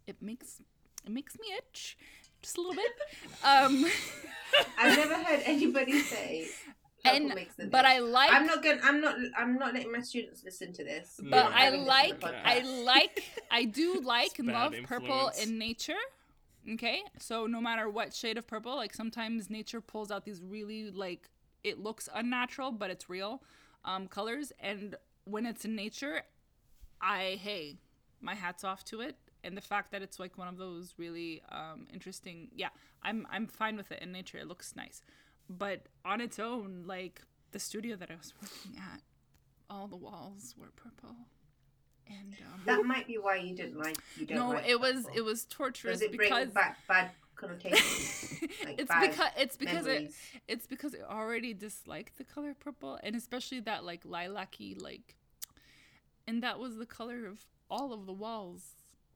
it makes it makes me itch just a little bit um I've never heard anybody say purple and makes them but. I like I'm not gonna. I'm not. I'm not letting my students listen to this. but No, I'm I having this in the like podcast. I like I do like and bad love purple in nature. Okay? So no matter what shade of purple, like sometimes nature pulls out these really like it looks unnatural but it's real um colors and when it's in nature, I hey, my hats off to it. And the fact that it's like one of those really um, interesting, yeah, I'm I'm fine with it in nature. It looks nice, but on its own, like the studio that I was working at, all the walls were purple, and um, That might be why you didn't like. You don't no, like it was purple. it was torturous Does it bring because back bad connotations? like it's bad because it's because it, it's because I already disliked the color purple, and especially that like lilac-y like, and that was the color of all of the walls.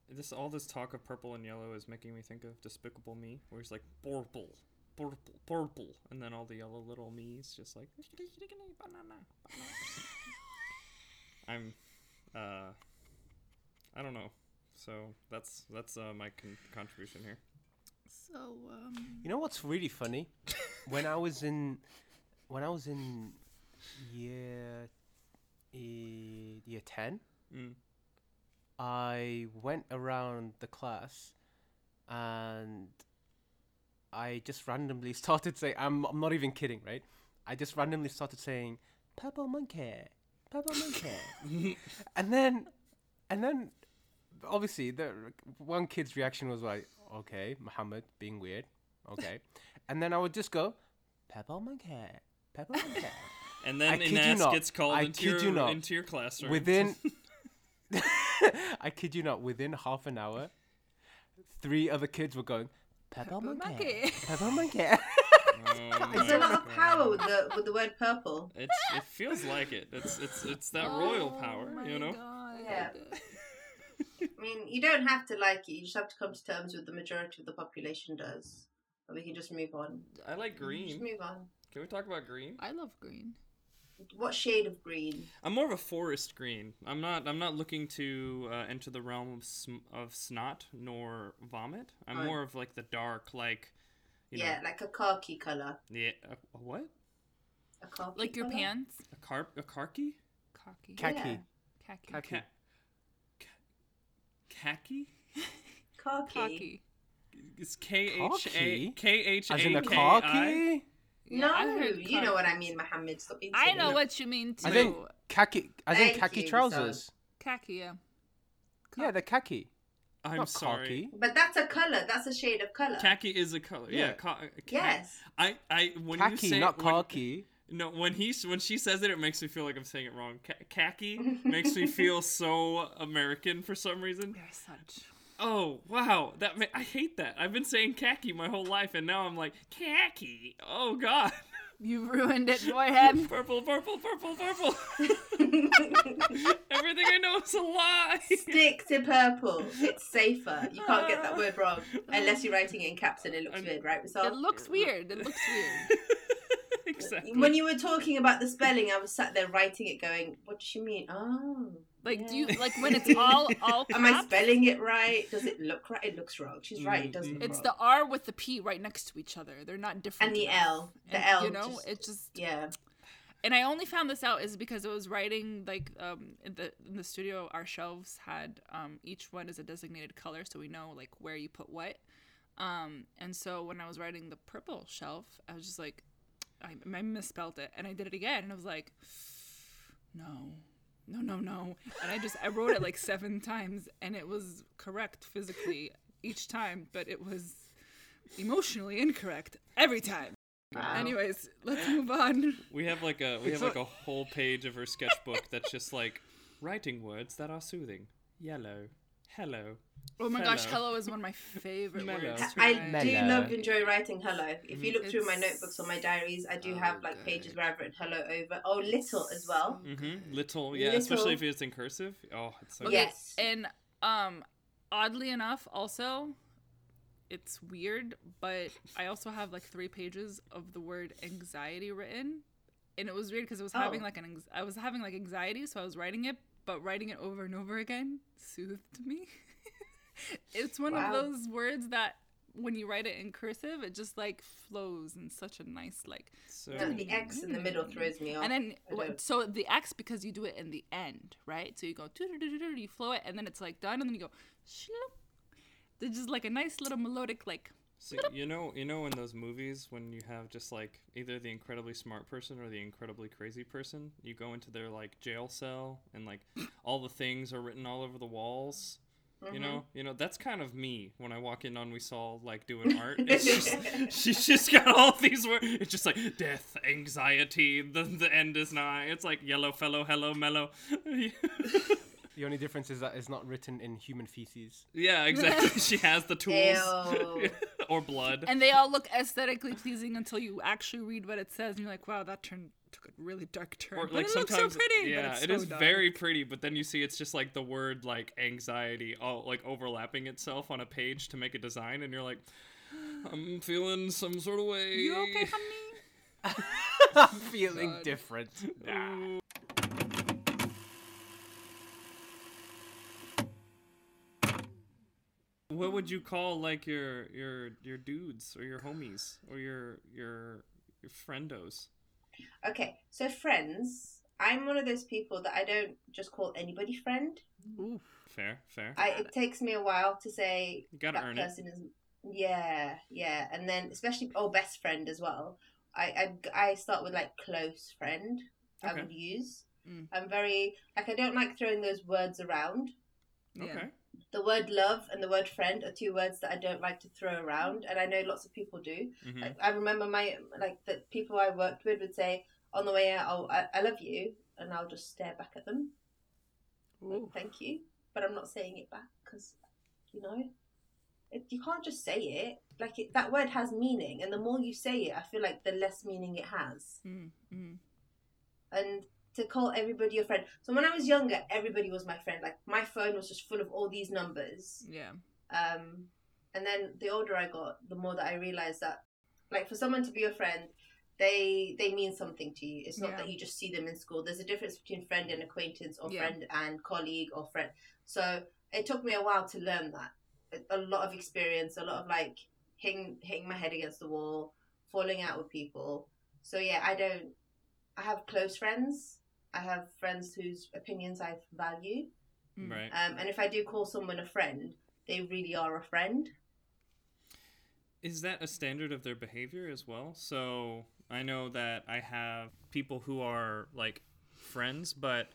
This all this talk of purple and yellow is making me think of Despicable Me, where he's like purple, purple, purple, and then all the yellow little me's just like banana. I'm, uh, I don't know. So that's that's uh, my con- contribution here. So um, You know what's really funny? when I was in, when I was in year, year ten, Mm. I went around the class, and I just randomly started saying, "I'm, I'm not even kidding, right? I just randomly started saying, "Purple monkey, purple monkey," and then, and then, obviously, the one kid's reaction was like, "Okay, Mohammed being weird, okay," and then I would just go, "Purple monkey, purple monkey." And I then kid you Enas not. gets called I into kid your you not. into your classroom. within I kid you not, within half an hour, three other kids were going, Pepper Purple monkey, monkey." Pepper monkey. Oh There's my a lot of power with the with the word purple. It's it feels like it. It's it's it's that royal Oh power, my you know. God. Yeah. I mean, you don't have to like it. You just have to come to terms with the majority of the population does. And we can just move on. I like green. Just green. move on. Can we talk about green? I love green. What shade of green? I'm more of a forest green. I'm not. I'm not looking to uh, enter the realm of sm- of snot nor vomit. I'm Right. more of like the dark, like you yeah, know, like a khaki color. yeah. A, a what? A khaki Like your colour? pants. A carp? A karki? Cocky. Khaki. Yeah. Khaki. Khaki. Ca- ca- khaki? Khaki. It's K H A Khaki? K H As in A a K car I. key? Yeah, No, I you know what I mean, Mohammed. Stop being I know what you mean too. As in khaki, as in Thank khaki you, trousers. Khaki, yeah. Yeah, they're khaki. I'm not sorry. khaki. But that's a color. That's a shade of color. Khaki is a color. Yeah. Yeah. Ca- ca- Yes. I I when you Khaki, say not when- khaki. No, when he when she says it, it makes me feel like I'm saying it wrong. Ka- khaki makes me feel so American for some reason. You're such. Oh wow, that ma- I hate that. I've been saying khaki my whole life, and now I'm like khaki. Oh god, You ruined it, boyhead. purple, purple, purple, purple. Everything I know is a lie. Stick to purple. It's safer. You can't get that word wrong unless you're writing it in caps and it looks I'm- weird, right? It looks weird. It looks weird. Exactly. when you were talking about the spelling, I was sat there writing it, going, "What does she mean? Oh, Like, do you like when it's all all Am I spelling it right? Does it look right? It looks wrong. She's right. It does look Mm, It's wrong. the R with the P right next to each other. They're not different. and the enough. L. The And, L. You know, just- it just yeah. and I only found this out is because I was writing like um in the in the studio our shelves had um each one is a designated color so we know like where you put what um and so when I was writing the purple shelf I was just like I, I misspelled it and I did it again and I was like no no no no and I just I wrote it like seven times and it was correct physically each time but it was emotionally incorrect every time Wow. anyways let's move on We have like a we have like a whole page of her sketchbook that's just like writing words that are soothing. Yellow, hello. Oh my gosh, Hello. hello is one of my favorite Mellow. words. to I write. do love enjoy writing hello. If you look through my notebooks or my diaries, I do Oh, have like good. pages where I've written hello over. Oh, little as well. Mm-hmm. Little, yeah, especially if it's in cursive. Oh, it's so Okay, Yes. And um oddly enough also it's weird, but I also have like 3 pages of the word anxiety written. And it was weird because I was having Oh. like an anx- I was having like anxiety, so I was writing it, but writing it over and over again soothed me. it's one Wow. of those words that when you write it in cursive, it just like flows in such a nice like. So No, the X in the middle mm. throws me off. And then what- so the X because you do it in the end, right? So you go you flow it, and then it's like done, and then you go. shloop. There's just like a nice little melodic like. See, you know, you know, in those movies when you have just like either the incredibly smart person or the incredibly crazy person, you go into their like jail cell and like all the things are written all over the walls. You mm-hmm. know, you know that's kind of me when I walk in on Wesaal like doing art. It's just she's just got all these words. It's just like death, anxiety, the the end is nigh. It's like yellow fellow, hello mellow. The only difference is that it's not written in human feces. yeah, exactly. She has the tools or blood. And they all look aesthetically pleasing until you actually read what it says, and you're like, wow, that turned took a really dark turn. or but like it looks so pretty. yeah but it's it so is dark. very pretty but then you see it's just like the word like anxiety all like overlapping itself on a page to make a design and you're like i'm feeling some sort of way You okay, honey? I'm feeling God. different. what would you call like your your your dudes or your homies or your your your friendos Okay, so friends. I'm one of those people that I don't just call anybody friend. Ooh, fair fair I, it takes me a while to say you gotta that earn person is. Yeah, yeah, and then especially oh, best friend as well. I I, I start with like close friend. I would use. Mm. I'm very like I don't like throwing those words around. Yeah. okay The word love and the word friend are two words that I don't like to throw around, and I know lots of people do. hmm Like, I remember my like the people I worked with would say on the way out, "Oh, I, I love you," and I'll just stare back at them. Like, Thank you, but I'm not saying it back because you know it, you can't just say it. Like it, that word has meaning, and the more you say it, I feel like the less meaning it has. Mm, mm. And to call everybody your friend. So when I was younger, everybody was my friend. Like my phone was just full of all these numbers. Yeah. Um, and then the older I got, the more that I realized that, like, for someone to be your friend, they they mean something to you. It's not Yeah. that you just see them in school. There's a difference between friend and acquaintance, or Yeah. friend and colleague, or friend. So it took me a while to learn that. A- A lot of experience, a lot of like hitting hitting my head against the wall, falling out with people. So yeah, I don't. I have close friends. I have friends whose opinions I value. Mm. right Um, and if I do call someone a friend, they really are a friend. is that a standard of their behavior as well? So I know that I have people who are like friends, but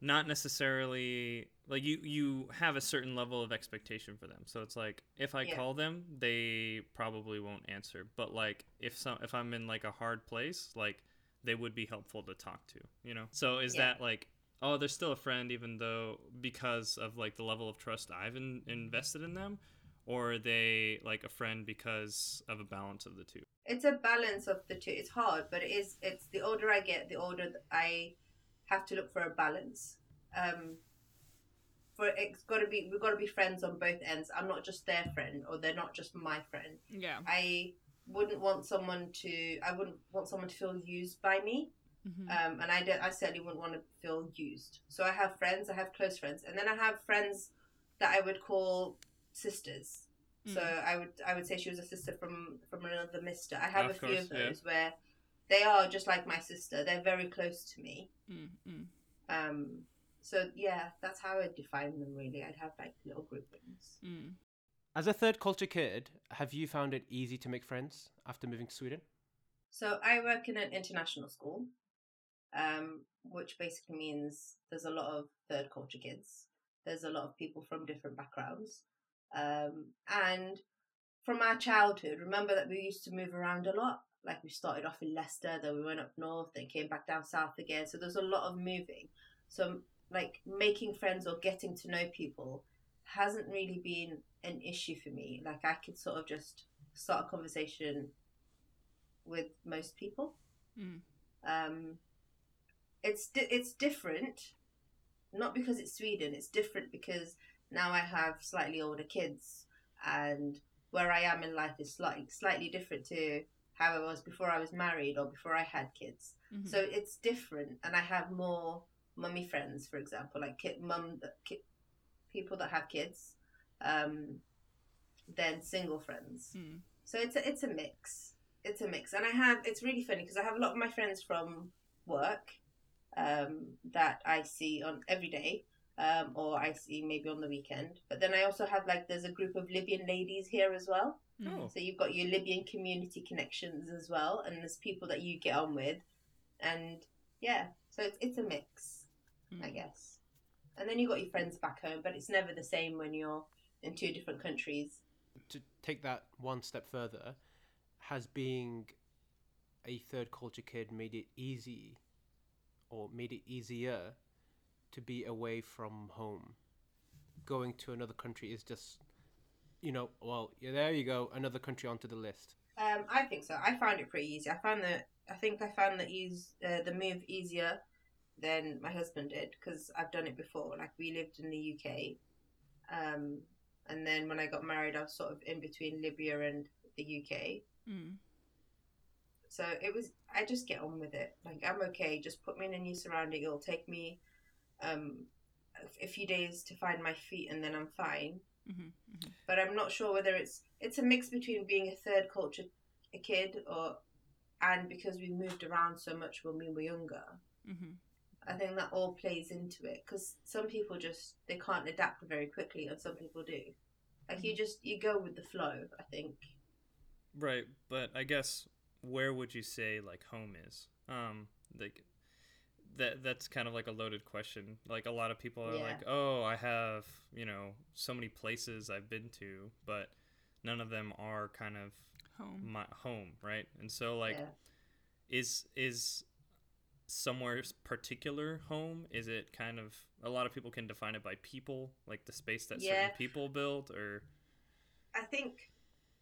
not necessarily like you. You have a certain level of expectation for them. So it's like if I Yeah. call them, they probably won't answer. But like if some if I'm in like a hard place, like they would be helpful to talk to. You know. So is Yeah. that like oh they're still a friend even though because of like the level of trust I've in, invested in them or are they like a friend because of a balance of the two? It's a balance of the two. It's hard, but it is. It's the older I get, the older I have to look for a balance. Um, for it's got to be we've got to be friends on both ends. I'm not just their friend, or they're not just my friend. Yeah. I wouldn't want someone to. I wouldn't want someone to feel used by me. Mhm. um, and I, don't, I certainly wouldn't want to feel used. So I have friends, I have close friends, and then I have friends that I would call sisters. So Mm. I would I would say she was a sister from from another Mister. I have Of a few course, of yeah. those where they are just like my sister. They're very close to me. Mm, mm. Um, so yeah, that's how I define them. Really, I'd have like little groupings. Mm. As a third culture kid, have you found it easy to make friends after moving to Sweden? So I work in an international school, um, which basically means there's a lot of third culture kids. There's a lot of people from different backgrounds. Um, and from our childhood, remember that we used to move around a lot. Like we started off in Leicester, then we went up north, then came back down south again. So there's a lot of moving. So like making friends or getting to know people hasn't really been an issue for me. Like I could sort of just start a conversation with most people. Mm. Um, it's di- it's different, not because it's Sweden. It's different because now I have slightly older kids, and where I am in life is slightly slightly different to how I was before I was married or before I had kids. Mhm. So it's different, and I have more mummy friends, for example, like mum, people that have kids. Um, than single friends. Mm. So it's a, it's a mix. It's a mix, and I have it's really funny because I have a lot of my friends from work um, that I see on every day, um, or I see maybe on the weekend. But then I also have like there's a group of Libyan ladies here as well. Oh. So you've got your Libyan community connections as well, and there's people that you get on with, and yeah, so it's it's a mix, I Mm. guess. And then you got your friends back home, but it's never the same when you're in two different countries. To take that one step further, has being a third culture kid made it easy or made it easier to be away from home? Going to another country is just, you know, well, yeah, there you go, another country onto the list. Um, I think so. I found it pretty easy. I found that I think I found that ease uh, the move easier than my husband did because I've done it before. Like we lived in the UK, um, and then when I got married, I was sort of in between Libya and the UK. Mm. So it was. I just get on with it. Like I'm okay. Just put me in a new surrounding. It'll take me um, a- few days to find my feet, and then I'm fine. Mhm, But I'm not sure whether it's it's a mix between being a third culture a kid or and because we moved around so much when we were younger. Mhm. I think that all plays into it because some people just they can't adapt very quickly, and some people do. Like you just you go with the flow. I think. Right, but I guess where would you say like home is? Um, like that that's kind of like a loaded question. Like a lot of people are Yeah. like, "Oh, I have, you know, so many places I've been to, but none of them are kind of Home. my home, right?" And so like yeah. is is somewhere particular home? Is it kind of a lot of people can define it by people, like the space that Yeah. certain people build or I think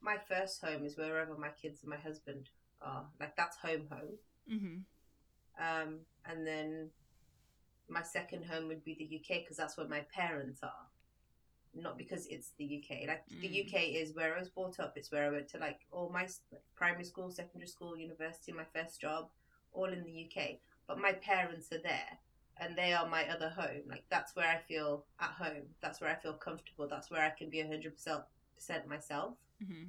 my first home is wherever my kids and my husband are. Like that's home home. Mhm. Um, and then my second home would be the UK because that's where my parents are. Not because it's the UK. Like the Mm. UK is where I was brought up. It's where I went to like all my s- primary school, secondary school, university, my first job, all in the UK. But my parents are there, and they are my other home. Like that's where I feel at home. That's where I feel comfortable. That's where I can be hundred percent myself. Mhm.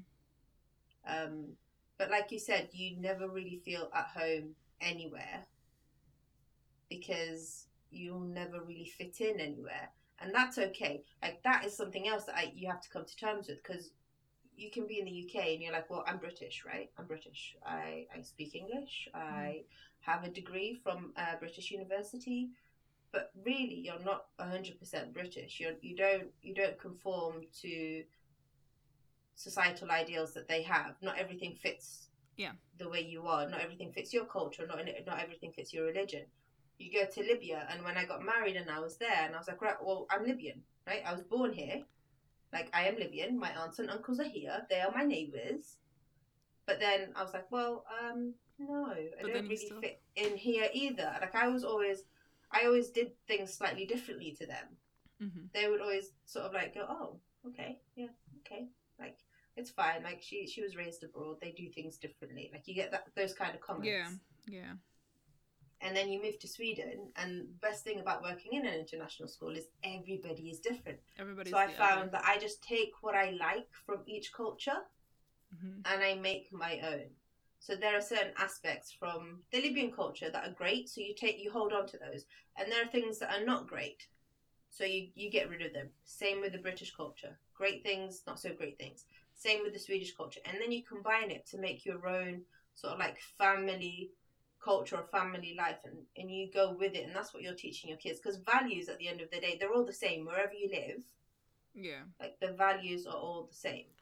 Um, but like you said, you never really feel at home anywhere because you'll never really fit in anywhere, and that's okay. Like that is something else that I, you have to come to terms with because you can be in the UK and you're like, well, I'm British, right? I'm British. I I speak English. I have a degree from a British university. But really, you're not hundred percent British. You you don't you don't conform to societal ideals that they have. Not everything fits Yeah. the way you are. Not everything fits your culture. Not not everything fits your religion. You go to Libya, and when I got married and I was there, and I was like, right, well, I'm Libyan, right? I was born here. Like I am Libyan. My aunts and uncles are here. They are my neighbours. But then I was like, well, um, no, I But don't really still- fit in here either. Like I was always, I always did things slightly differently to them Mhm. they would always sort of like go, "Oh, okay, yeah, okay, like it's fine." Like she she was raised abroad; they do things differently. Like you get that those kind of comments. Yeah. Yeah. And then you move to Sweden, and the best thing about working in an international school is everybody is different. Everybody's so I found other. that I just take what I like from each culture Mhm. and I make my own. So there are certain aspects from the Libyan culture that are great, so you take you hold on to those, and there are things that are not great, so you you get rid of them. Same with the British culture, great things, not so great things. Same with the Swedish culture, and then you combine it to make your own sort of like family culture or family life, and and you go with it, and that's what you're teaching your kids. Because values, at the end of the day, they're all the same wherever you live. Yeah. Like the values are all the same.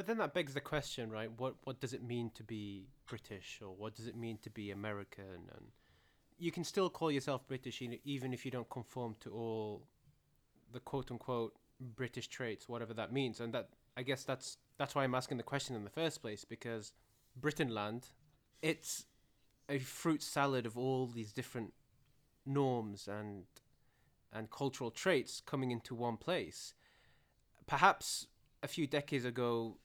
But then that begs the question, right? What what does it mean to be British, or what does it mean to be American? And you can still call yourself British even if you don't conform to all the quote unquote British traits, whatever that means. And that I guess that's that's why I'm asking the question in the first place because Britainland, it's a fruit salad of all these different norms and and cultural traits coming into one place. Perhaps a few decades ago,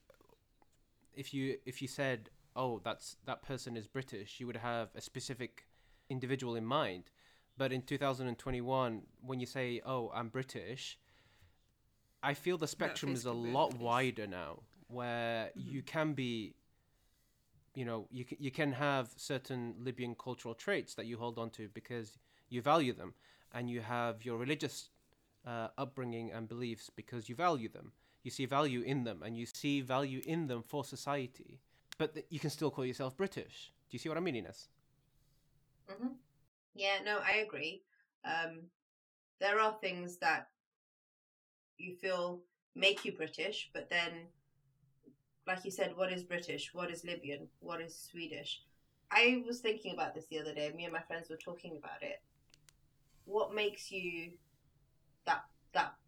if you if you said, "Oh, that's that person is British," you would have a specific individual in mind. But in 2021, when you say, "Oh, I'm British," I feel the spectrum is a lot database. wider now, where you can be, you know, you can, you can have certain Libyan cultural traits that you hold on to because you value them, and you have your religious uh, upbringing and beliefs because you value them. You see value in them, and you see value in them for society. But th- you can still call yourself British. Do you see what I mean, Enas? hmm Yeah, no, I agree. Um, there are things that you feel make you British, but then, like you said, what is British? What is Libyan? What is Swedish? I was thinking about this the other day. Me and my friends were talking about it. What makes you that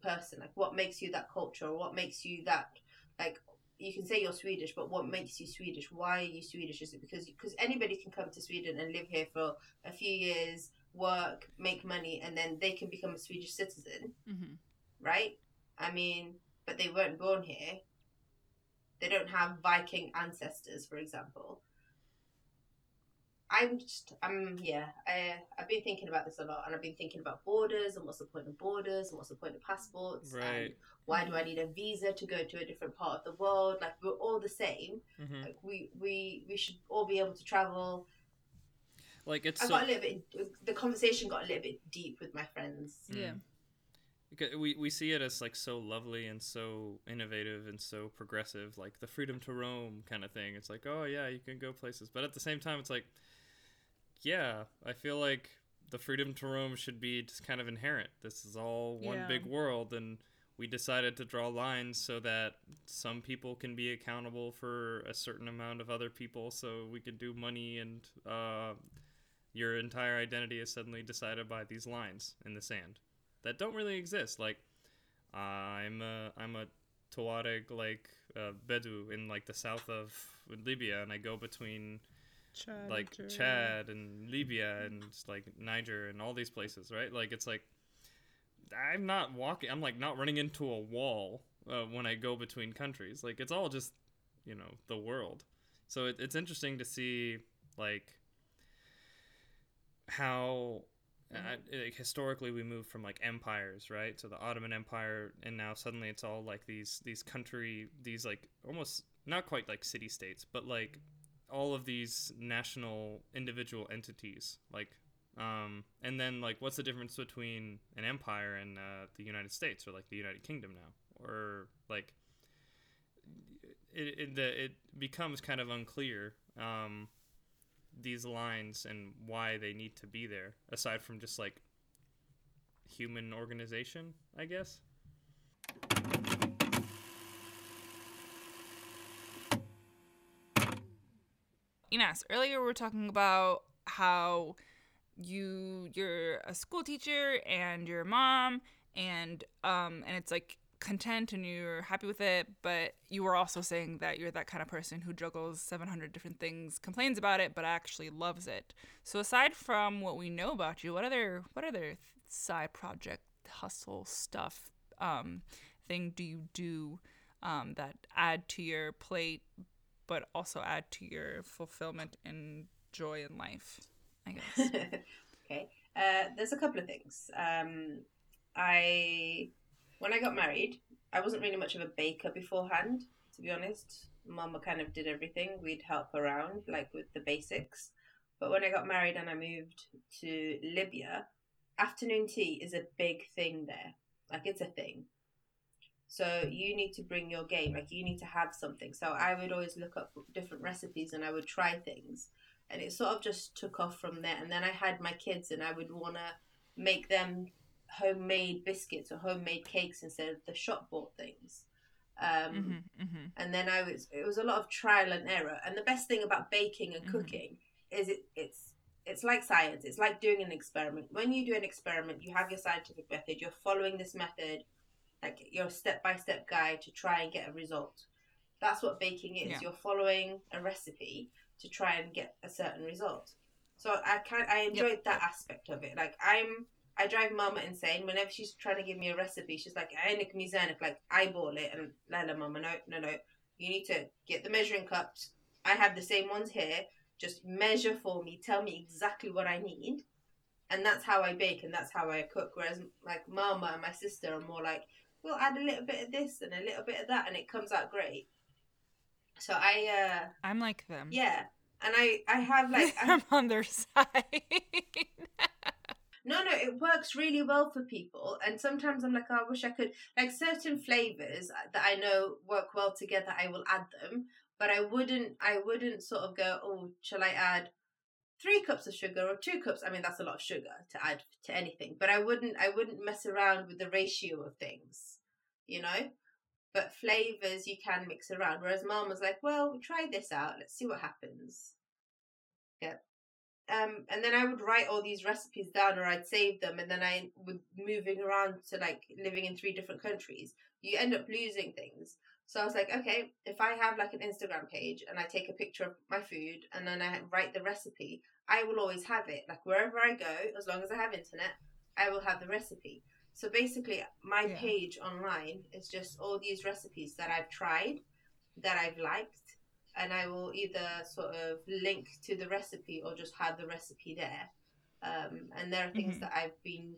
person? Like, what makes you that culture? Or what makes you that like? You can say you're Swedish, but what makes you Swedish? Why are you Swedish? Is it because because anybody can come to Sweden and live here for a few years, work, make money, and then they can become a Swedish citizen, Mm-hmm. right? I mean, but they weren't born here. They don't have Viking ancestors, for example. I'm just, I'm, yeah, I, I've been thinking about this a lot, and I've been thinking about borders and what's the point of borders and what's the point of passports, and why do I need a visa to go to a different part of the world? Like we're all the same. hmm Like we, we, we should all be able to travel. Like it's I so, got a little bit. The conversation got a little bit deep with my friends. Yeah. Because we we see it as like so lovely and so innovative and so progressive, like the freedom to roam kind of thing. It's like, oh yeah, you can go places, but at the same time, it's like, yeah, I feel like the freedom to roam should be just kind of inherent. This is all one Yeah. big world, and we decided to draw lines so that some people can be accountable for a certain amount of other people, so we can do money and uh, your entire identity is suddenly decided by these lines in the sand that don't really exist. Like I'm a I'm a Tuareg like uh, Bedu in like the south of Libya, and I go between Chad, like Chad and Libya and like Niger and all these places, right? Like it's like I'm not walking. I'm like not running into a wall uh, when I go between countries. Like it's all just you know the world. So it, it's interesting to see like how uh, like, historically we moved from like empires right to the ottoman empire and now suddenly it's all like these these country these like almost not quite like city states but like all of these national individual entities like um and then like what's the difference between an empire and uh, the united states or like the united kingdom now? Or like it, it, the, it becomes kind of unclear um these lines and why they need to be there aside from just like human organization i guess Enas, earlier we were talking about how you you're a school teacher and your mom and um and it's like content and you're happy with it but you were also saying that you're that kind of person who juggles 700 different things complains about it but actually loves it. So aside from what we know about you what other what other side project hustle stuff um thing do you do um that add to your plate but also add to your fulfillment and joy in life i guess okay. Uh, there's a couple of things. Um, I when I got married, I wasn't really much of a baker beforehand. To be honest, Mama kind of did everything. We'd help around, like with the basics. But when I got married and I moved to Libya, afternoon tea is a big thing there. Like it's a thing. So you need to bring your game. Like you need to have something. So I would always look up different recipes and I would try things and it sort of just took off from there. And then I had my kids, and I would want to make them homemade biscuits or homemade cakes instead of the shop bought things. Um, mm-hmm, mm-hmm. And then I was it was a lot of trial and error. And the best thing about baking and Mhm. cooking is it it's it's like science. It's like doing an experiment. When you do an experiment, you have your scientific method. You're following this method, like your step by step guide to try and get a result. That's what baking is. Yeah. You're following a recipe to try and get a certain result. So I can I enjoyed that aspect of it. Like I'm I drive mama insane whenever she's trying to give me a recipe. She's like, "Einik mizanik," like eyeball it, and Lala, mama, no, no, no. You need to get the measuring cups. I have the same ones here. Just measure for me. Tell me exactly what I need, and that's how I bake and that's how I cook. Whereas like mama and my sister are more like, we'll add a little bit of this and a little bit of that, and it comes out great. So I, uh, I'm like them. yeah, and I, I have like, I, I'm on their side. no, no, it works really well for people, and sometimes I'm like, oh, I wish I could, like certain flavors that I know work well together, I will add them, but I wouldn't, I wouldn't sort of go, oh, shall I add three cups of sugar or two cups? I mean, that's a lot of sugar to add to anything, but I wouldn't, I wouldn't mess around with the ratio of things, you know. But flavors you can mix around. Whereas mom was like, well, try this out. Let's see what happens. Yeah. Um, and then I would write all these recipes down or I'd save them. And then I would moving around to like living in three different countries. You end up losing things. So I was like, okay, if I have like an Instagram page and I take a picture of my food and then I write the recipe, I will always have it. Like wherever I go, as long as I have internet, I will have the recipe. So basically, my Yeah. page online is just all these recipes that I've tried, that I've liked, and I will either sort of link to the recipe or just have the recipe there. Um, and there are things Mhm. that I've been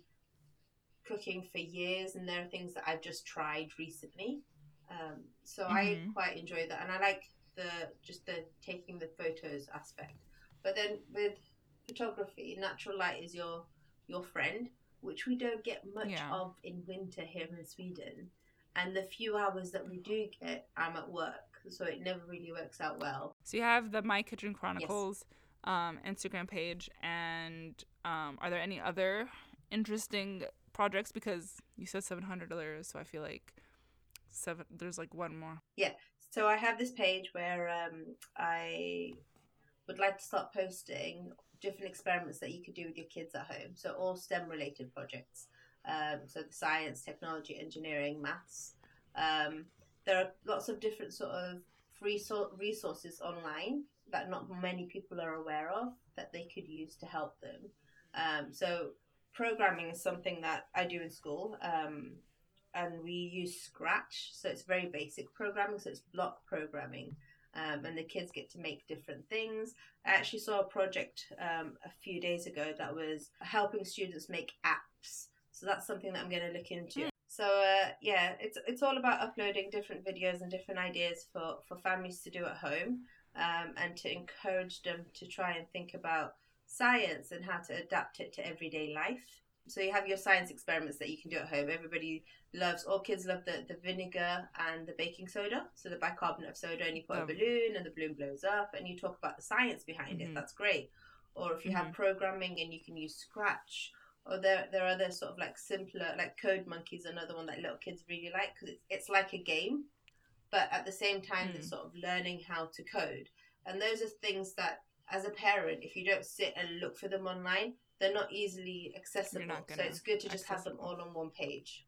cooking for years, and there are things that I've just tried recently. Um, so I Mhm. quite enjoy that, and I like the just the taking the photos aspect. But then with photography, natural light is your your friend, which we don't get much Yeah. of in winter here in Sweden. And the few hours that we do get, I'm at work, so it never really works out well. So you have the My Kitchen Chronicles um, Instagram page, and um, are there any other interesting projects? Because you said seven hundred dollars, so I feel like seven. There's like one more. Yeah. So I have this page where um, I would like to start posting different experiments that you could do with your kids at home. So all STEM related projects. Um, so the science, technology, engineering, maths. Um, there are lots of different sort of free so- resources online that not many people are aware of that they could use to help them. Um, so programming is something that I do in school. Um, and we use Scratch, so it's very basic programming, so it's block programming. Um, and the kids get to make different things. I actually saw a project um, a few days ago that was helping students make apps. So that's something that I'm going to look into. So uh, yeah, it's it's all about uploading different videos and different ideas for for families to do at home, um, and to encourage them to try and think about science and how to adapt it to everyday life. So you have your science experiments that you can do at home. Everybody loves, all kids love the, the vinegar and the baking soda. So the bicarbonate of soda, and you put a Um. balloon and the balloon blows up, and you talk about the science behind it. Mhm. That's great. Or if you have programming and you can use Scratch, or there there are other sort of like simpler, like Code Monkey's another one that little kids really like because it's it's like a game, but at the same time Mm. sort of learning how to code. And those are things that, as a parent, if you don't sit and look for them online, they're not easily accessible. not so it's good to just have them all on one page.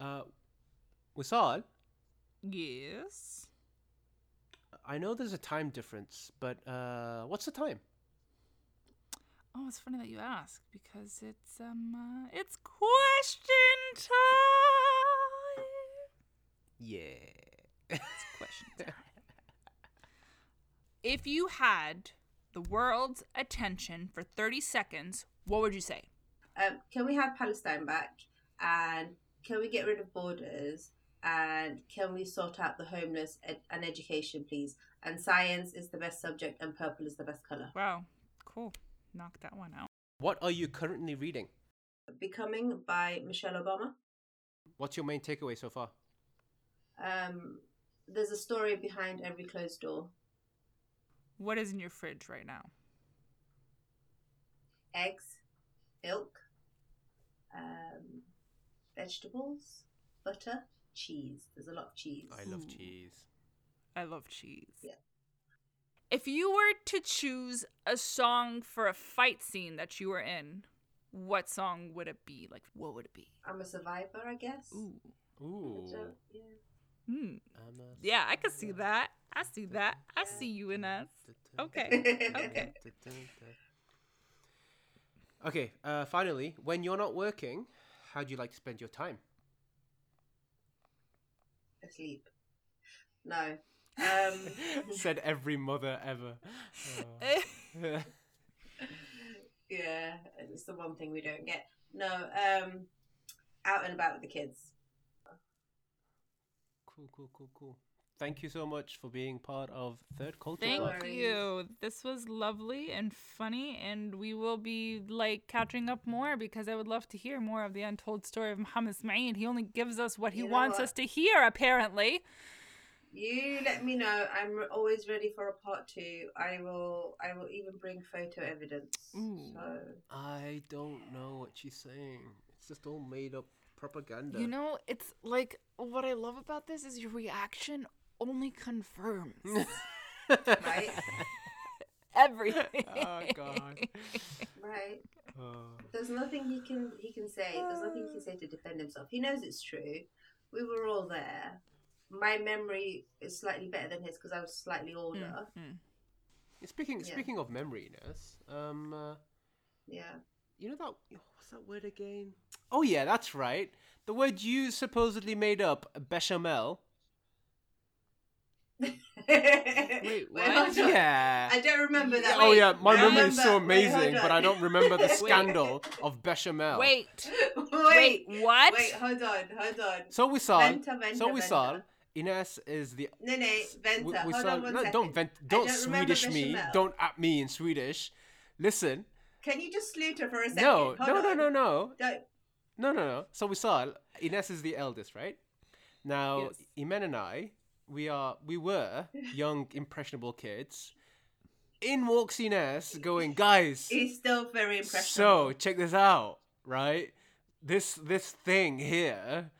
Uh, Wesaal, Yes. I know there's a time difference, but uh, what's the time? Oh, it's funny that you ask because it's um uh, it's question time. Yeah. It's question time. if you had the world's attention for 30 seconds, what would you say? Um, can we have Palestine back? And can we get rid of borders? And can we sort out the homeless ed- and education, please? And science is the best subject, and purple is the best color. Wow, cool. Knock that one out. What are you currently reading? Becoming by Michelle Obama. What's your main takeaway so far? Um, there's a story behind every closed door. What is in your fridge right now? Eggs, milk, um, vegetables, butter, cheese. There's a lot of cheese. I love Ooh. cheese. I love cheese. Yeah. If you were to choose a song for a fight scene that you were in, what song would it be? Like, what would it be? I'm a survivor, I guess. Ooh. Ooh. So, yeah. Hmm. I'm a Yeah, I could see that. I see that. I see you in us. Okay. Okay. Okay, uh, finally, when you're not working, how do you like to spend your time? Asleep. No. Um, Said every mother ever. Oh. Yeah, it's the one thing we don't get. No, um, out and about with the kids. Cool, cool, cool, cool. Thank you so much for being part of Third Culture. Thank Bloc. you. This was lovely and funny, and we will be like catching up more because I would love to hear more of the untold story of Mohammed Ismail. He only gives us what he You know wants what? us to hear, apparently. You let me know. I'm always ready for a part two. I will. I will even bring photo evidence. Ooh. So I don't know what she's saying. It's just all made up propaganda. You know, it's like what I love about this is your reaction only confirms right, everything. oh god. right. Oh. There's nothing he can he can say. There's nothing he can say to defend himself. He knows it's true. We were all there. My memory is slightly better than his because I was slightly older. Mm. Speaking Yeah. speaking of memoriness, um, uh, Yeah. you know that what's that word again? Oh yeah, that's right. The word you supposedly made up, bechamel. Wait, what? hold. Yeah. I don't remember that. oh Wait, yeah, my I memory is so remember- wait, hold amazing, but on. I don't remember the scandal of bechamel. Wait, wait, wait, what? wait, hold on, hold on. So we saw. Venta, venta, so we venta. saw. Enas is the. No, no, Venta. we, we hold saw. on one no, second. don't vent. Don't, don't remember Swedish me. bechamel. Don't at me in Swedish. Listen. Can you just sleuter for a second? No, Hold no, no, on. no, no. Don't. No, no, no. So we saw Enas is the eldest, right? Now, Yes. Imen and I, we are, we were young, impressionable kids. In walks Enas, going, guys. He's still very impressive. So check this out, right? This this thing here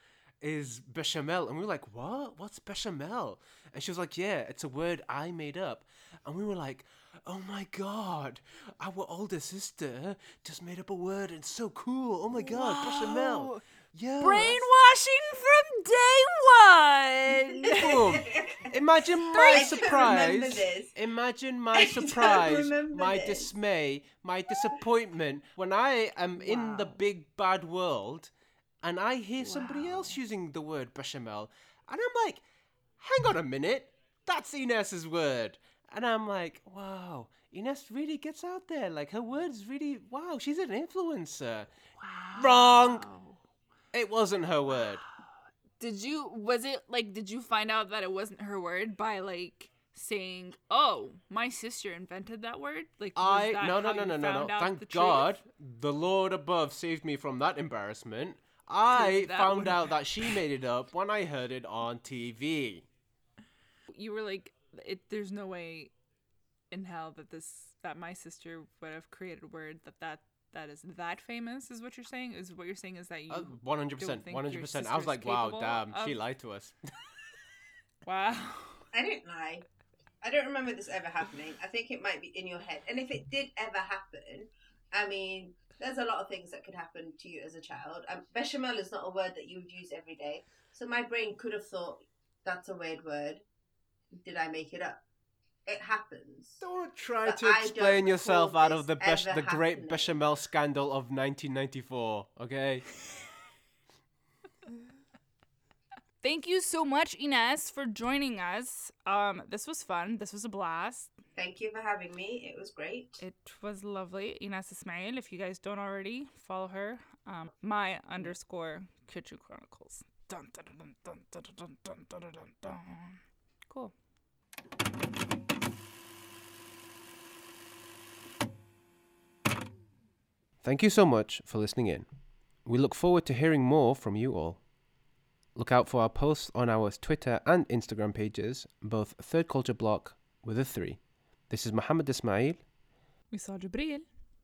is bechamel, and we were like, what? What's bechamel? And she was like, yeah, it's a word I made up, and we were like. Oh my god, our older sister just made up a word and it's so cool. Oh my god, bechamel. Yeah. Brainwashing from day one. Boom. Imagine my surprise. this. Imagine my surprise, my this. dismay, my disappointment when I am in the big bad world and I hear somebody else using the word bechamel. And I'm like, hang on a minute, that's Enas's word. And I'm like, wow, Enas really gets out there. Like her words really, wow, she's an influencer. Wow. Wrong. It wasn't her word. Did you was it like did you find out that it wasn't her word by like saying, "Oh, my sister invented that word"? Like I that no no no no no no. the Thank truth? God the Lord above saved me from that embarrassment. I that found out that she made it up when I heard it on TV. You were like, "It there's no way in hell that this that my sister would have created a word that that that is that famous." Is what you're saying? Is what you're saying is that you Uh, One hundred don't percent, think hundred percent. I was like, wow, capable damn, she lied to us. wow. I didn't lie. I don't remember this ever happening. I think it might be in your head. And if it did ever happen, I mean, there's a lot of things that could happen to you as a child. Um, bechamel is not a word that you would use every day. So my brain could have thought, that's a weird word did I make it up? It happens. Don't try but to explain yourself out of the bish- the happening. great bechamel scandal of 1994. Okay. Thank you so much, Enas, for joining us. Um, this was fun. This was a blast. Thank you for having me. It was great. It was lovely. Enas Ismail, if you guys don't already, follow her. Um, my underscore Kitchen Chronicles. Dun, dun, dun, cool. Thank you so much for listening in. We look forward to hearing more from you all. Look out for our posts on our Twitter and Instagram pages, both Third Culture Bloc with a 3. This is Mohammed Ismail. Wesaal Gebril.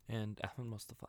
And Ahmed Mustafa.